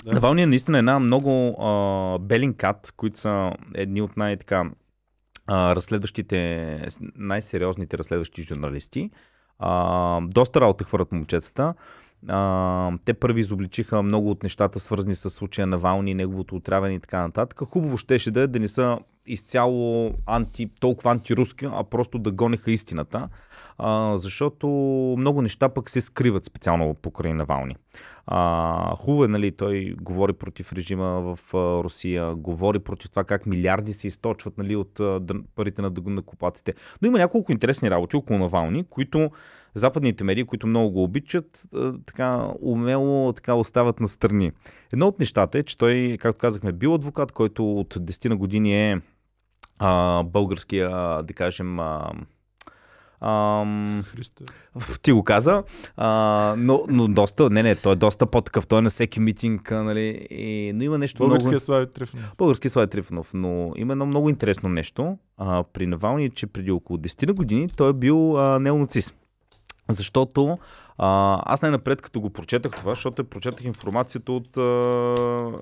Да.
Навалния е наистина една много а, белин кат, които са едни от най-така разследващите, най-сериозните разследващи журналисти. А, доста работа хвърят момчетата. А, те първи изобличиха много от нещата, свързани с случая Навални, неговото отравяне и така нататък. Хубаво щеше да е да не са изцяло анти, толкова антируски, а просто да гонеха истината. А, защото много неща пък се скриват специално покрай Навални. А, хубаво е, нали, той говори против режима в а, Русия, говори против това как милиарди се източват нали, от а, парите на дъгнакопаците. Но има няколко интересни работи около Навални, които западните медии, които много го обичат, така умело така остават настрани. Едно от нещата е, че той, както казахме, бил адвокат, който от 10 на години е а, българския, да кажем, а, ам,
Христо.
Ти го каза, а, но, но доста, не, не, той е доста по-такъв, той е на всеки митинг, нали, и, но има нещо
Българския
много...
Слави Трифонов.
Български Слави Трифонов, но има едно много интересно нещо а, при Навални, че преди около 10 на години той е бил а, неонацист. Защото А, аз най-напред, като го прочетах това, защото прочетах информацията от... А,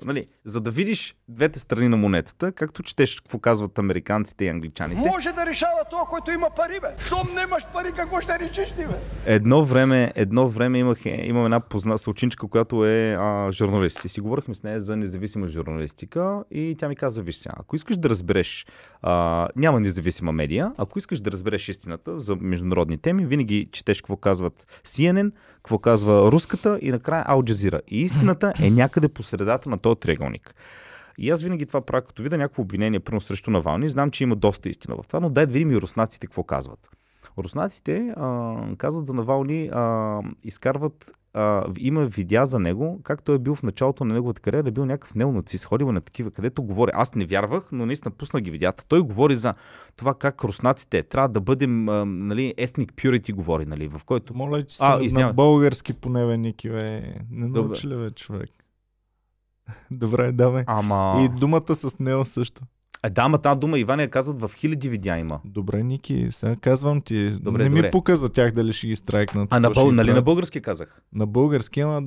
нали, за да видиш двете страни на монетата, както четеш какво казват американците и англичаните.
Може да решава това, който има пари, бе. Щом нямаш пари, какво ще решиш ти, бе?
Едно време, едно време имах, имам една позна съучинчка, която е а, журналист. И си говорихме с нея за независима журналистика и тя ми каза, виж сега, ако искаш да разбереш, а, няма независима медия, ако искаш да разбереш истината за международни теми, винаги четеш какво казват CNN, какво казва руската и накрая Ал Джазира. И истината е някъде по средата на този триъгълник. И аз винаги това правя, като видя някакво обвинение, първо срещу Навални, знам, че има доста истина в това, но дай да видим и руснаците какво казват. Руснаците а, казват за Навални, а, изкарват, а, има видеа за него, как той е бил в началото на неговата кариера, е бил някакъв неонацист, ходил на такива, където говори. Аз не вярвах, но наистина пусна ги видеята. Той говори за това как руснаците трябва да бъдем, а, нали, ethnic purity говори, нали, в който...
Моля, че
А,
на български поне, бе, Ники, бе. Не научи ли, бе, човек? <laughs> Добре, давай.
Ама...
И думата с него също.
Е, да, ама тази дума Иван я казват в хиляди видеа има.
Добре, Ники, сега казвам ти.
Добре,
не ми
добре.
пука за тях дали ще ги страйкнат.
А на, бъл, нали, на български казах?
На български, ама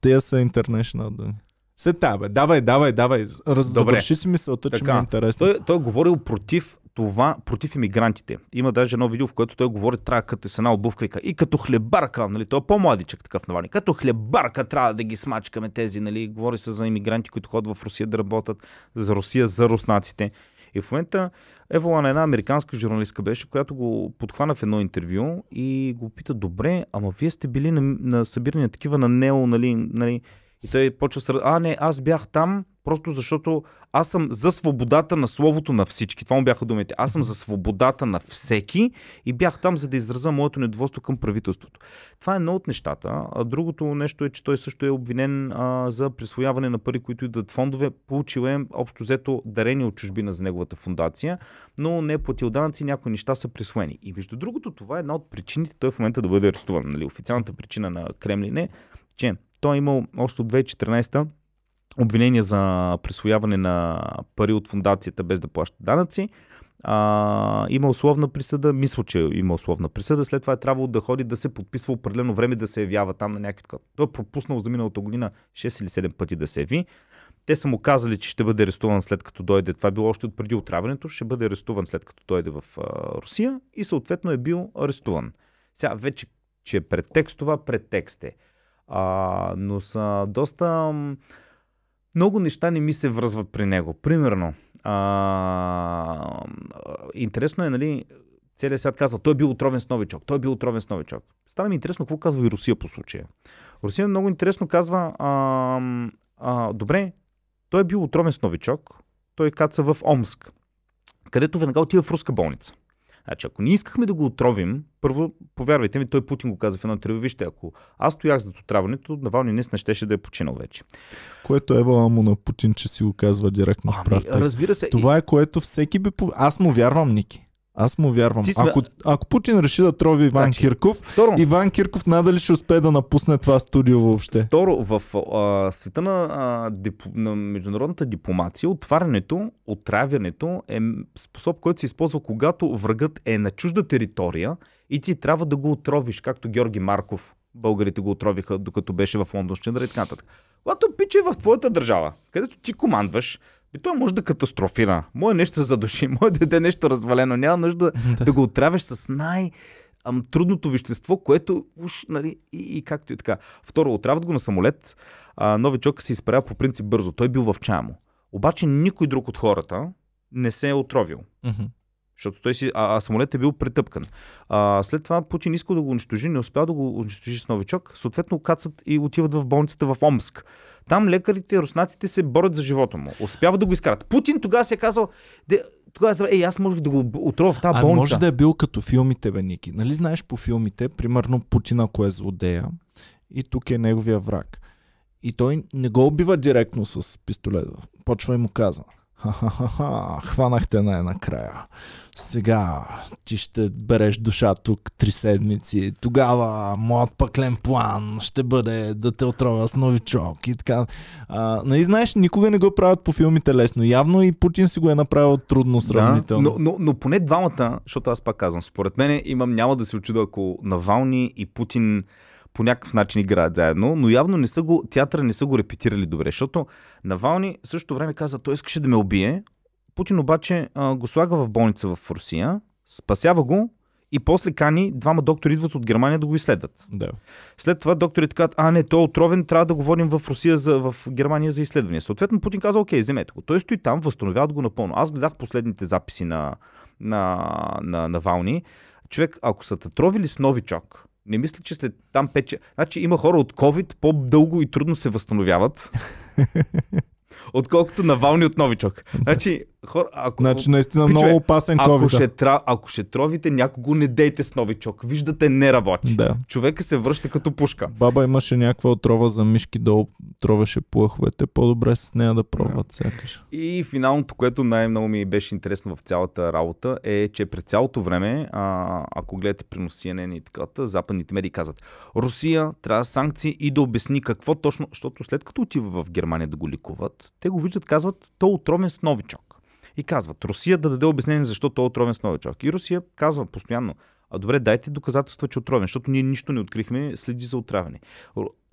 те са international думи. Се та, бе, давай, давай, давай. Раз,
Добре.
завърши си мисълта, че ми е
Така,
интересно.
Той, той е говорил против това, против иммигрантите. Има даже едно видео, в което той говори, трябва като с една обувка и, и като хлебарка, нали, той е по-младичък такъв навални. Като хлебарка трябва да ги смачкаме тези, нали, говори се за иммигранти, които ходят в Русия да работят, за Русия, за руснаците. И в момента Евола на една американска журналистка беше, която го подхвана в едно интервю и го пита, добре, ама вие сте били на, на събирания такива на Нео, нали, нали, и той почва с... А, не, аз бях там, просто защото аз съм за свободата на словото на всички. Това му бяха думите. Аз съм за свободата на всеки и бях там, за да изразя моето недоволство към правителството. Това е едно от нещата. А другото нещо е, че той също е обвинен а, за присвояване на пари, които идват фондове. Получил е общо взето дарение от чужбина за неговата фундация, но не е платил данъци, някои неща са присвоени. И между другото, това е една от причините той в момента да бъде арестуван. Нали? Официалната причина на Кремлин е, че той е имал още от 2014 обвинения за присвояване на пари от фундацията без да плаща данъци. А, има условна присъда, мисля, че има условна присъда. След това е трябвало да ходи да се подписва определено време да се явява там на някакви такова. Той е пропуснал за миналата година 6 или 7 пъти да се яви. Те са му казали, че ще бъде арестуван след като дойде. Това е било още от преди отравянето. Ще бъде арестуван след като дойде в а, Русия и съответно е бил арестуван. Сега вече, че е предтекст, това предтекст е. А, но са доста... Много неща не ми се връзват при него. Примерно, а, интересно е, нали, целият свят казва, той е бил отровен с новичок, той е бил отровен с новичок. Стана ми интересно какво казва и Русия по случая. Русия много интересно казва, а, а, добре, той е бил отровен с новичок, той каца в Омск, където веднага отива в руска болница. Значи, ако ние искахме да го отровим, първо, повярвайте ми, той Путин го каза в едно интервю, вижте, ако аз стоях зад отравянето, Навални наистина щеше да е починал вече.
Което е му на Путин, че си го казва директно в
Ами,
прав текст.
разбира се.
Това е което всеки би... Аз му вярвам, Ники. Аз му вярвам.
Ти сме-
Ако, ако Путин реши да трови Иван
Значи,
Кирков,
Второ,
Иван Кирков надали ще успее да напусне това студио въобще.
Второ, в а, света на, а, дип, на международната дипломация, отварянето, отравянето е способ, който се използва, когато врагът е на чужда територия и ти трябва да го отровиш, както Георги Марков. Българите го отровиха, докато беше в Лондон, и така нататък. Когато пиче в твоята държава, където ти командваш, би той може да катастрофира. Мое нещо задуши, може да даде нещо развалено. Няма нужда да го отравяш с най- ам, трудното вещество, което уж, нали, и, и както и така. Второ, отравят го на самолет, а, новичок се изправя по принцип бързо. Той бил в чая му. Обаче никой друг от хората не се е отровил.
Мгм.
Защото той си, а, а самолет е бил претъпкан. А, след това Путин искал да го унищожи, не успял да го унищожи с новичок. Съответно, кацат и отиват в болницата в Омск. Там лекарите, руснаците се борят за живота му. Успяват да го изкарат. Путин тогава си е казал, тогава е аз можех да го отрова в тази
А
болница.
може да е бил като филмите, бе, Ники. Нали знаеш по филмите, примерно Путин, ако е злодея, и тук е неговия враг. И той не го убива директно с пистолета. Почва и му каза. Ха-ха-ха, хванахте най-накрая. Сега ти ще береш душа тук три седмици. Тогава моят пъклен план ще бъде да те отрова с новичок и така. А, нали знаеш, никога не го правят по филмите лесно. Явно и Путин си го е направил трудно сравнително.
Да, но, но, но поне двамата, защото аз пак казвам, според мен имам, няма да се очуда, ако Навални и Путин по някакъв начин играят заедно, но явно не са го, театъра не са го репетирали добре, защото Навални в същото време каза, той искаше да ме убие, Путин обаче а, го слага в болница в Русия, спасява го и после кани двама доктори идват от Германия да го изследват.
Да.
След това докторите казват, а не, той е отровен, трябва да го водим в Русия, за, в Германия за изследвания. Съответно Путин каза, окей, вземете го. Той стои там, възстановяват го напълно. Аз гледах последните записи на, на, на, на Вални. Човек, ако са те тровили с новичок, не мисля, че след там пече. Значи има хора от COVID по-дълго и трудно се възстановяват. <laughs> отколкото Навални от новичок. Значи, хора, ако,
Значи наистина
Пичове,
много опасен
ако,
COVID.
ще, тра, ако ще тровите някого, не дейте с новичок. Виждате, не работи.
Да.
Човека се връща като пушка.
Баба имаше някаква отрова за мишки, долу тровеше плъховете. По-добре с нея да пробват сякаш.
И финалното, което най-много ми беше интересно в цялата работа е, че през цялото време, а, ако гледате CNN и така, западните медии казват, Русия трябва санкции и да обясни какво точно, защото след като отива в Германия да го ликуват, те го виждат, казват, то е отровен с новичок. И казват, Русия да даде обяснение защо той е отровен с новичок. И Русия казва постоянно, а добре, дайте доказателства, че е отровен, защото ние нищо не открихме следи за отравяне.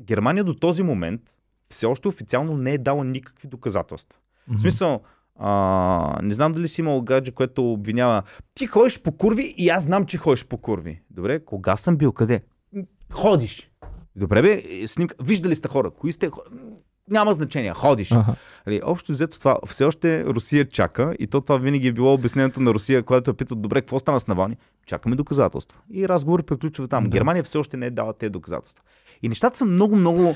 Германия до този момент все още официално не е дала никакви доказателства. В смисъл, а, не знам дали си имал гадже, което обвинява ти ходиш по курви и аз знам, че ходиш по курви. Добре, кога съм бил? Къде? Ходиш. Добре бе, е, снимка. Виждали сте хора. Кои сте? Хо- М, Няма значение. Ходиш.
Аха.
Нали, общо взето това, все още Русия чака и то това винаги е било обяснението на Русия, когато е питат, добре, какво стана с Навални? Чакаме доказателства. И разговор приключва там.
Да.
Германия все още не е дала тези доказателства. И нещата са много, много...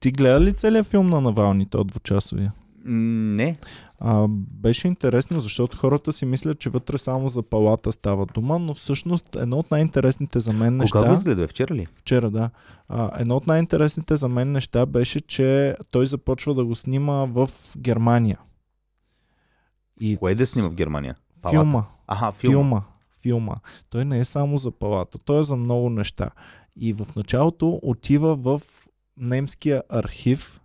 Ти гледа ли целият филм на Навални, то двучасовия?
Не.
А, беше интересно, защото хората си мислят, че вътре само за палата става дума, но всъщност едно от най-интересните за мен неща...
Кога го изгледа? Вчера ли?
Вчера, да. А, едно от най-интересните за мен неща беше, че той започва да го снима в Германия. И
Кое да снима в Германия? Палата?
Филма.
Аха, филма.
Филма. Филма. Той не е само за палата, той е за много неща. И в началото отива в немския архив,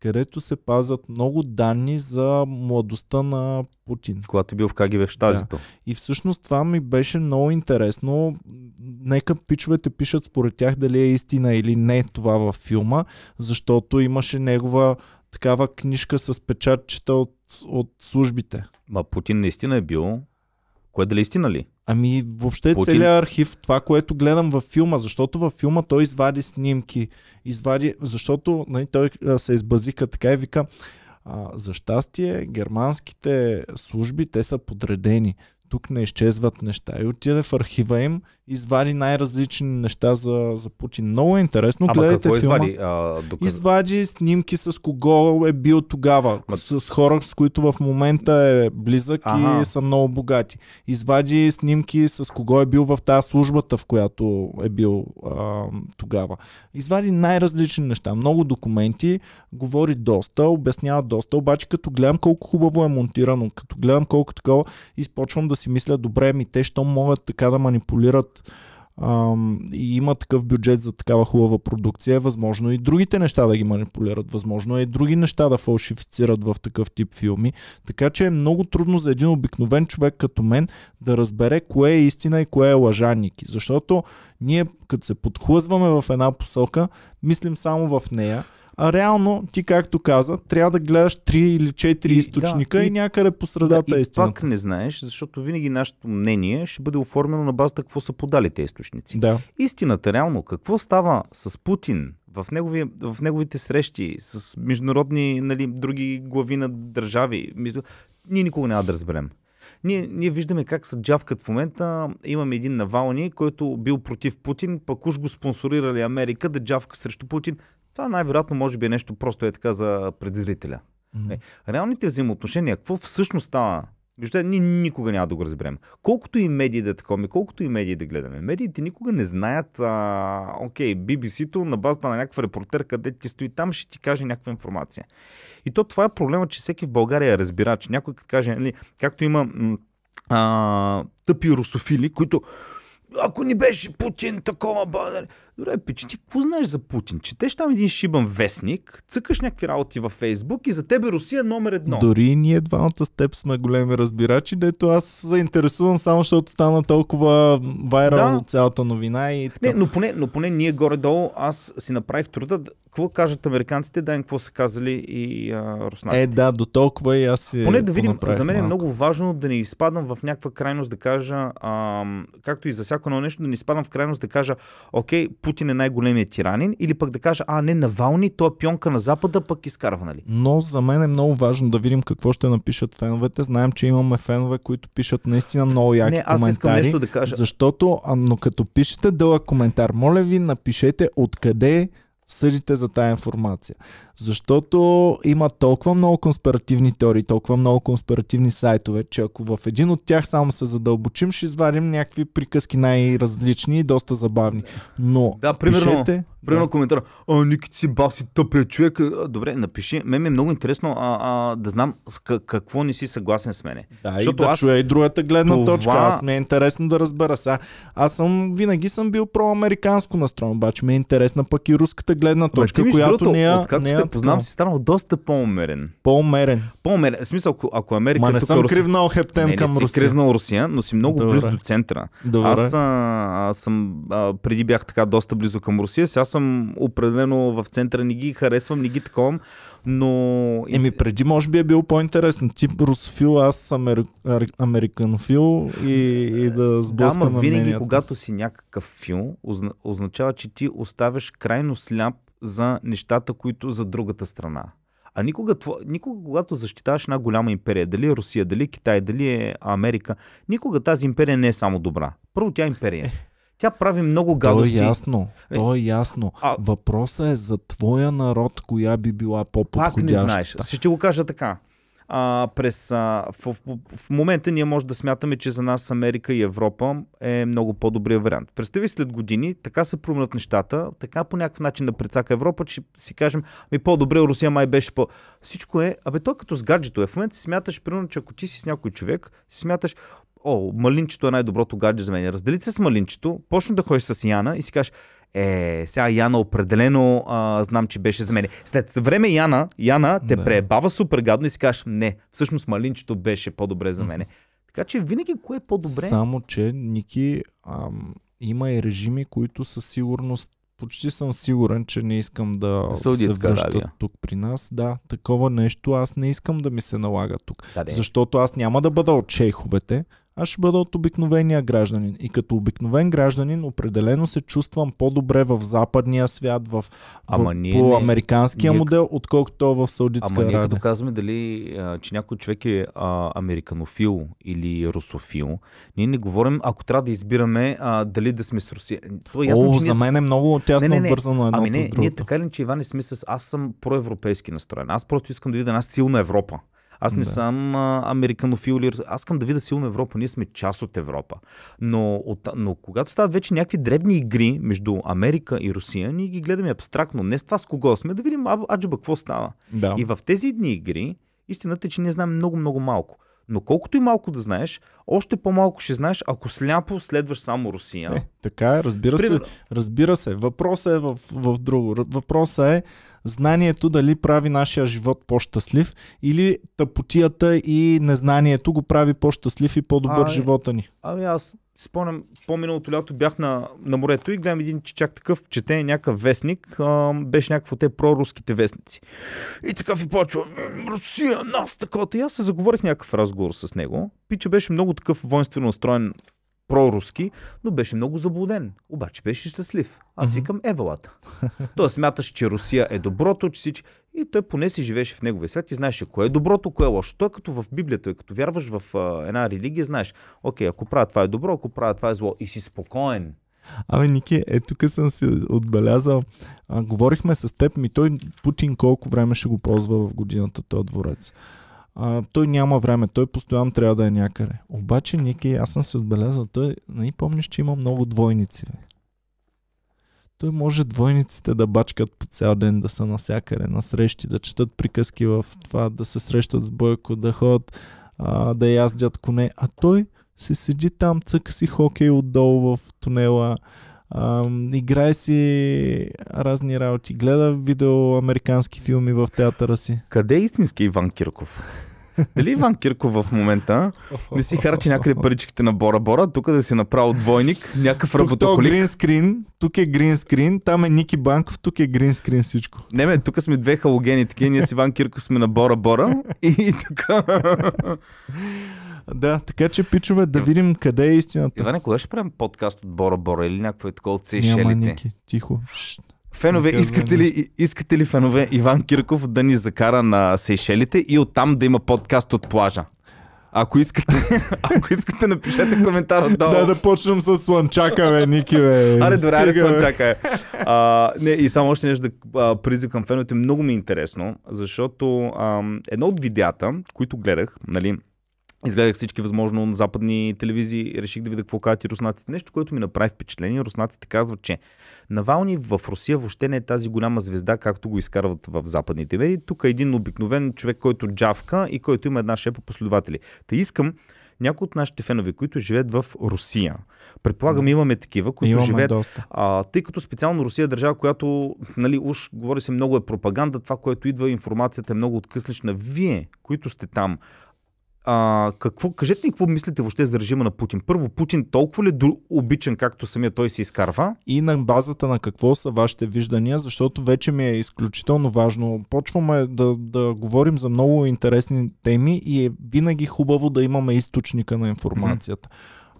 където се пазят много данни за младостта на Путин.
Когато е бил в КГБ в Штазито.
И всъщност това ми беше много интересно. Нека пичовете пишат според тях дали е истина или не това във филма, защото имаше негова такава книжка с печатчета от, от службите.
Ма Путин наистина е бил... Кое дали е истина ли?
Ами въобще
Путин-
целият архив, това, което гледам във филма, защото във филма той извади снимки, извади, защото нали, той се избазика така и вика, а, за щастие германските служби, те са подредени. Тук не изчезват неща. И отиде в архива им, извади най-различни неща за, за Путин. Много е интересно.
Ама
Гледайте
какво
филма.
извади? А, доказ...
Извади снимки с кого е бил тогава.
Ма-
С, с хора, с които в момента е близък
Ага.
и са много богати. Извади снимки с кого е бил в тази службата, в която е бил а, тогава. Извади най-различни неща. Много документи. Говори доста, обяснява доста. Обаче като гледам колко хубаво е монтирано, като гледам колко такова, изпочвам да си мисля, добре, ми те, що могат така да манипулират и има такъв бюджет за такава хубава продукция, е възможно и другите неща да ги манипулират, възможно е и други неща да фалшифицират в такъв тип филми. Така че е много трудно за един обикновен човек като мен да разбере кое е истина и кое е лъжа, Ники. Защото ние, като се подхлъзваме в една посока, мислим само в нея, а реално, ти както каза, трябва да гледаш 3 или 4
И-
източника
да,
и,
и-
някъде по средата
да,
е истината.
пак не знаеш, защото винаги нашето мнение ще бъде оформено на базата какво са подали тези източници.
Да.
Истината реално, какво става с Путин в, негови, в неговите срещи с международни нали, други глави на държави, ние никога няма да разберем. Ние, ние виждаме как са джавкат в момента. Имаме един Навални, който бил против Путин, пък уж го спонсорирали Америка да джавка срещу Путин. Това най-вероятно може би е нещо просто е така за предзрителя.
Мгм.
Е, реалните взаимоотношения, какво всъщност става? Вижте, ние никога няма да го разберем. Колкото и медии да таковаме, колкото и медии да гледаме, медиите никога не знаят, а, окей, BBC-то на базата на някаква репортер, къде ти стои там, ще ти каже някаква информация. И то това е проблема, че всеки в България разбира, че някой като каже, нали, както има а, тъпи русофили, които ако ни беше Путин, такова, ба, нали. Добре, пичи, ти какво знаеш за Путин? Четеш там един шибан вестник, цъкаш някакви работи във Фейсбук и за тебе Русия е номер едно.
Дори и ние двамата с теб сме големи разбирачи, дето аз се заинтересувам само, защото стана толкова вайрал
Да.
цялата новина и така.
Не, но поне, но поне ние горе-долу, аз си направих труда, да- какво кажат американците, да какво са казали и а, руснаците.
Е, да, до толкова и аз си
Поне да видим, за мен е
малко.
много важно да не изпадам в някаква крайност да кажа, ам, както и за всяко едно нещо, да не изпадам в крайност да кажа, окей, Путин е най-големият тиранин, или пък да кажа, а не, Навални, той е пионка на Запада, пък изкарва, нали?
Но за мен е много важно да видим какво ще напишат феновете. Знаем, че имаме фенове, които пишат наистина много яки
не, аз
коментари.
искам нещо да кажа.
Защото, а, но като пишете дълъг коментар, моля ви, напишете откъде съдите за тая информация. Защото има толкова много конспиративни теории, толкова много конспиративни сайтове, че ако в един от тях само се задълбочим, ще извадим някакви приказки най-различни и доста забавни. Но
Да, примерно,
пишете...
Примерно
да.
коментар, а, Ники си баси тъпия човек. Добре, напиши. Мен ми е много интересно а, а, да знам к- какво не си съгласен с мене.
Да,
Защото
и да
аз-
чуя и другата гледна
Това-
точка. Аз ми е интересно да разбера. Сега, аз съм, винаги съм бил проамериканско настроен, обаче ми е интересна пък и руската гледна точка,
между
която
другото,
не е,
Откакто
не
те познавам,
такова.
си станал доста по-умерен.
по-умерен.
По-умерен. В смисъл, ако, ако Америка
Ма
е
не съм
Русия...
кривнал хептен
не, не
към
си
Русия.
кривнал Русия, но си много
Добре.
близо до центъра.
Добре.
Аз а, а, съм, а, преди бях така доста близо към Русия, сега съм определено в центъра, не ги харесвам, не ги таковам, но...
Еми преди може би е бил по-интересен. Тип русофил, аз амер... ар- американофил и, и да
Да,
сблъскам
ама винаги,
мненията.
когато си някакъв филм, озна- означава, че ти оставяш крайно сляп за нещата, които за другата страна. А никога, никога, когато защитаваш една голяма империя, дали е Русия, дали е Китай, дали е Америка, никога тази империя не е само добра. Първо тя е империя. Тя прави много
То е
гадости.
ясно.
Е,
То е ясно.
а-
Въпросът е за твоя народ, коя би била
Пак
по-подходяща.
не знаеш. Ще ти го кажа така. А, през, а, в, в, в момента ние може да смятаме, че за нас Америка и Европа е много по-добрия вариант. Представи след години, така се променят нещата, така по някакъв начин да прецака Европа, че си кажем, ми по-добре Русия май беше по... Всичко е, абе той като с гаджето е. В момента си смяташ, примерно, че ако ти си с някой човек, си смяташ, о, малинчето е най-доброто гадже за мен. Раздели се с малинчето, почна да ходиш с Яна и си кажеш, е, сега Яна определено а, знам, че беше за мен. След време Яна, Яна те
Да.
пребава супер гадно и си кажеш, не, всъщност малинчето беше по-добре за мене. Така че винаги кое е по-добре?
Само, че Ники ам, има и режими, които със сигурност почти съм сигурен, че не искам да се
Саудитска
връщат
Аравия.
тук при нас. Да, такова нещо аз не искам да ми се налага тук.
Да, де.
Защото аз няма да бъда от шейховете, аз ще бъда от обикновения гражданин. И като обикновен гражданин определено се чувствам по-добре в западния свят, в,
Ама
в
ние
по американския
ние-
модел, отколкото в Саудитска
Ама ние
Аравия.
като казваме дали, че някой човек е а, американофил или русофил, ние не говорим, ако трябва да избираме а, дали да сме с Русия. То е ясно,
О,
че ние
за мен е много тясно
Не, не, не.
обвързано едното
Ами
с
не,
другото.
ние така или иначе, Иван, не сме с... Аз съм проевропейски настроен. Аз просто искам да видя една силна Европа. Аз не
Да.
съм а, американофил или... Аз искам да видя силна Европа. Ние сме част от Европа. Но, от, но когато стават вече някакви дребни игри между Америка и Русия, ние ги гледаме абстрактно. Не с това с кого сме, да видим аджаба какво става.
Да.
И в тези дни игри, истината е, че ние знаем много-много малко. Но колкото и малко да знаеш, още по-малко ще знаеш, ако сляпо следваш само Русия.
Е, така е, разбира
Примерно-
се. Разбира се. Въпросът е в, в друго. Въпросът е знанието дали прави нашия живот по-щастлив или тъпотията и незнанието го прави по-щастлив и по-добър
А, е.
живота ни.
Ами аз спомням, по-миналото лято бях на, на морето и гледам един чак такъв, чете някакъв вестник, а, беше някакво те проруските вестници. И така ви почва, «М, Русия, нас, такова. И аз се заговорих някакъв разговор с него. Пича беше много такъв воинствено настроен проруски, но беше много заблуден. Обаче беше щастлив. Аз
Мгм.
викам Евалата. Той смяташ, че Русия е доброто, че всички... И той поне си живееше в неговия свят и знаеше кое е доброто, кое е лошо. Той като в Библията, като вярваш в а, една религия, знаеш, окей, ако правя това е добро, ако правя това е зло. И си спокоен.
Абе, Ники, е, тук съм си отбелязал. А, говорихме с теб, ми той Путин колко време ще го ползва в годината този дворец. А, той няма време, той постоянно трябва да е някъде. Обаче, Ники, аз съм си отбелязал, той, нали помниш, че има много двойници, бе. Той може двойниците да бачкат по цял ден, да са насякъде, на срещи, да четат приказки в това, да се срещат с Бойко, да ходят, а, да яздят коне. А той си седи там, цъка си хокей отдолу в тунела, а, играе си разни работи, гледа видео американски филми в театъра си.
Къде е истински Иван Кирков? Дали Иван Кирков в момента не си харчи някъде паричките на Бора Бора, тук да си направил двойник, някакъв
Тук то
работохолик.
грин скрин, тук е грин скрин, там е Ники Банков, тук е грин скрин всичко.
Не, бе, тук сме две халогени, такива, ние с Иван Кирков сме на Бора Бора и тук... <laughs>
Да, така че пичове да видим къде е истината.
Иване, кога ще правим подкаст от Бора Бора или някакво е такова от
Няма
Сейшелите?
Ники, тихо. Шшт.
Фенове,
казвай
искате ли, искате ли фенове Иван Кирков да ни закара на Сейшелите и оттам да има подкаст от плажа? Ако искате, <laughs> ако искате, напишете коментар отдолу.
Да, да почнем с слънчака, бе, Ники, бе.
Аре, добре, аре,
Стига, бе.
А, не, и само още нещо да призив към феновете. Много ми е интересно, защото а, едно от видеята, които гледах, нали, изгледах всички възможно западни телевизии, реших да видя какво казват и руснаците. Нещо, което ми направи впечатление, руснаците казват, че Навални в Русия въобще не е тази голяма звезда, както го изкарват в западните медии. Тук е един обикновен човек, който джавка и който има една шепа последователи. Та искам някои от нашите фенове, които живеят в Русия. Предполагам, имаме такива, които
Имаме
живеят
доста.
а, тъй като специално Русия е държава, която, нали, уж говори се много е пропаганда, това, което идва, информацията е много откъслична. Вие, които сте там, а, какво, кажете ни какво мислите въобще за режима на Путин. Първо, Путин толкова ли е обичан, както самия той се изкарва?
И на базата на какво са вашите виждания, защото вече ми е изключително важно. Почваме да, да говорим за много интересни теми и е винаги хубаво да имаме източника на информацията.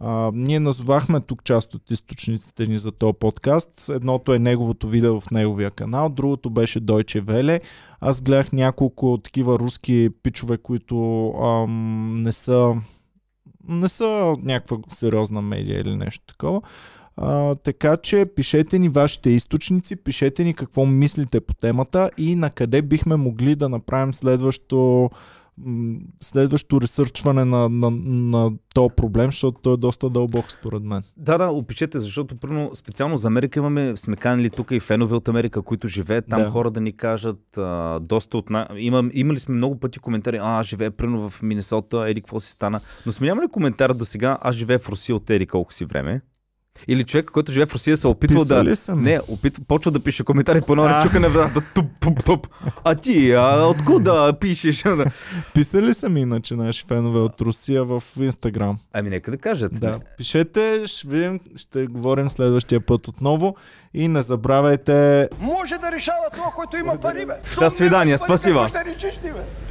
А, ние назовахме тук част от източниците ни за този подкаст. Едното е неговото видео в неговия канал, другото беше Deutsche Welle. Аз гледах няколко такива руски пичове, които ам, не са не са някаква сериозна медия или нещо такова. А, така че пишете ни вашите източници, пишете ни какво мислите по темата и на къде бихме могли да направим следващо м, следващо ресърчване на, на, на този проблем, защото той е доста дълбок според мен.
Да, да, опишете, защото примерно, специално за Америка имаме, сме канали тук и фенове от Америка, които живеят там,
Да.
хора да ни кажат а, доста от... На... Имам, имали сме много пъти коментари, а, аз живея примерно в Миннесота, еди какво си стана. Но сме нямали коментар до сега, аз живея в Русия от еди колко си време. Или човек, който живее в Русия, се е опитвал да...
Писали съм.
Не, опит... почва да пише коментари по едно
А.
чука на вратата. Туп, туп, туп. А ти, а, откуда пишеш? <laughs>
Писали са ми иначе наши фенове от Русия в Инстаграм.
ами нека да кажат.
Да, пишете, ще видим, ще говорим следващия път отново и не забравяйте
Може да решава това, който има пари, бе.
До свидания.
Какво ще решиш ти, бе?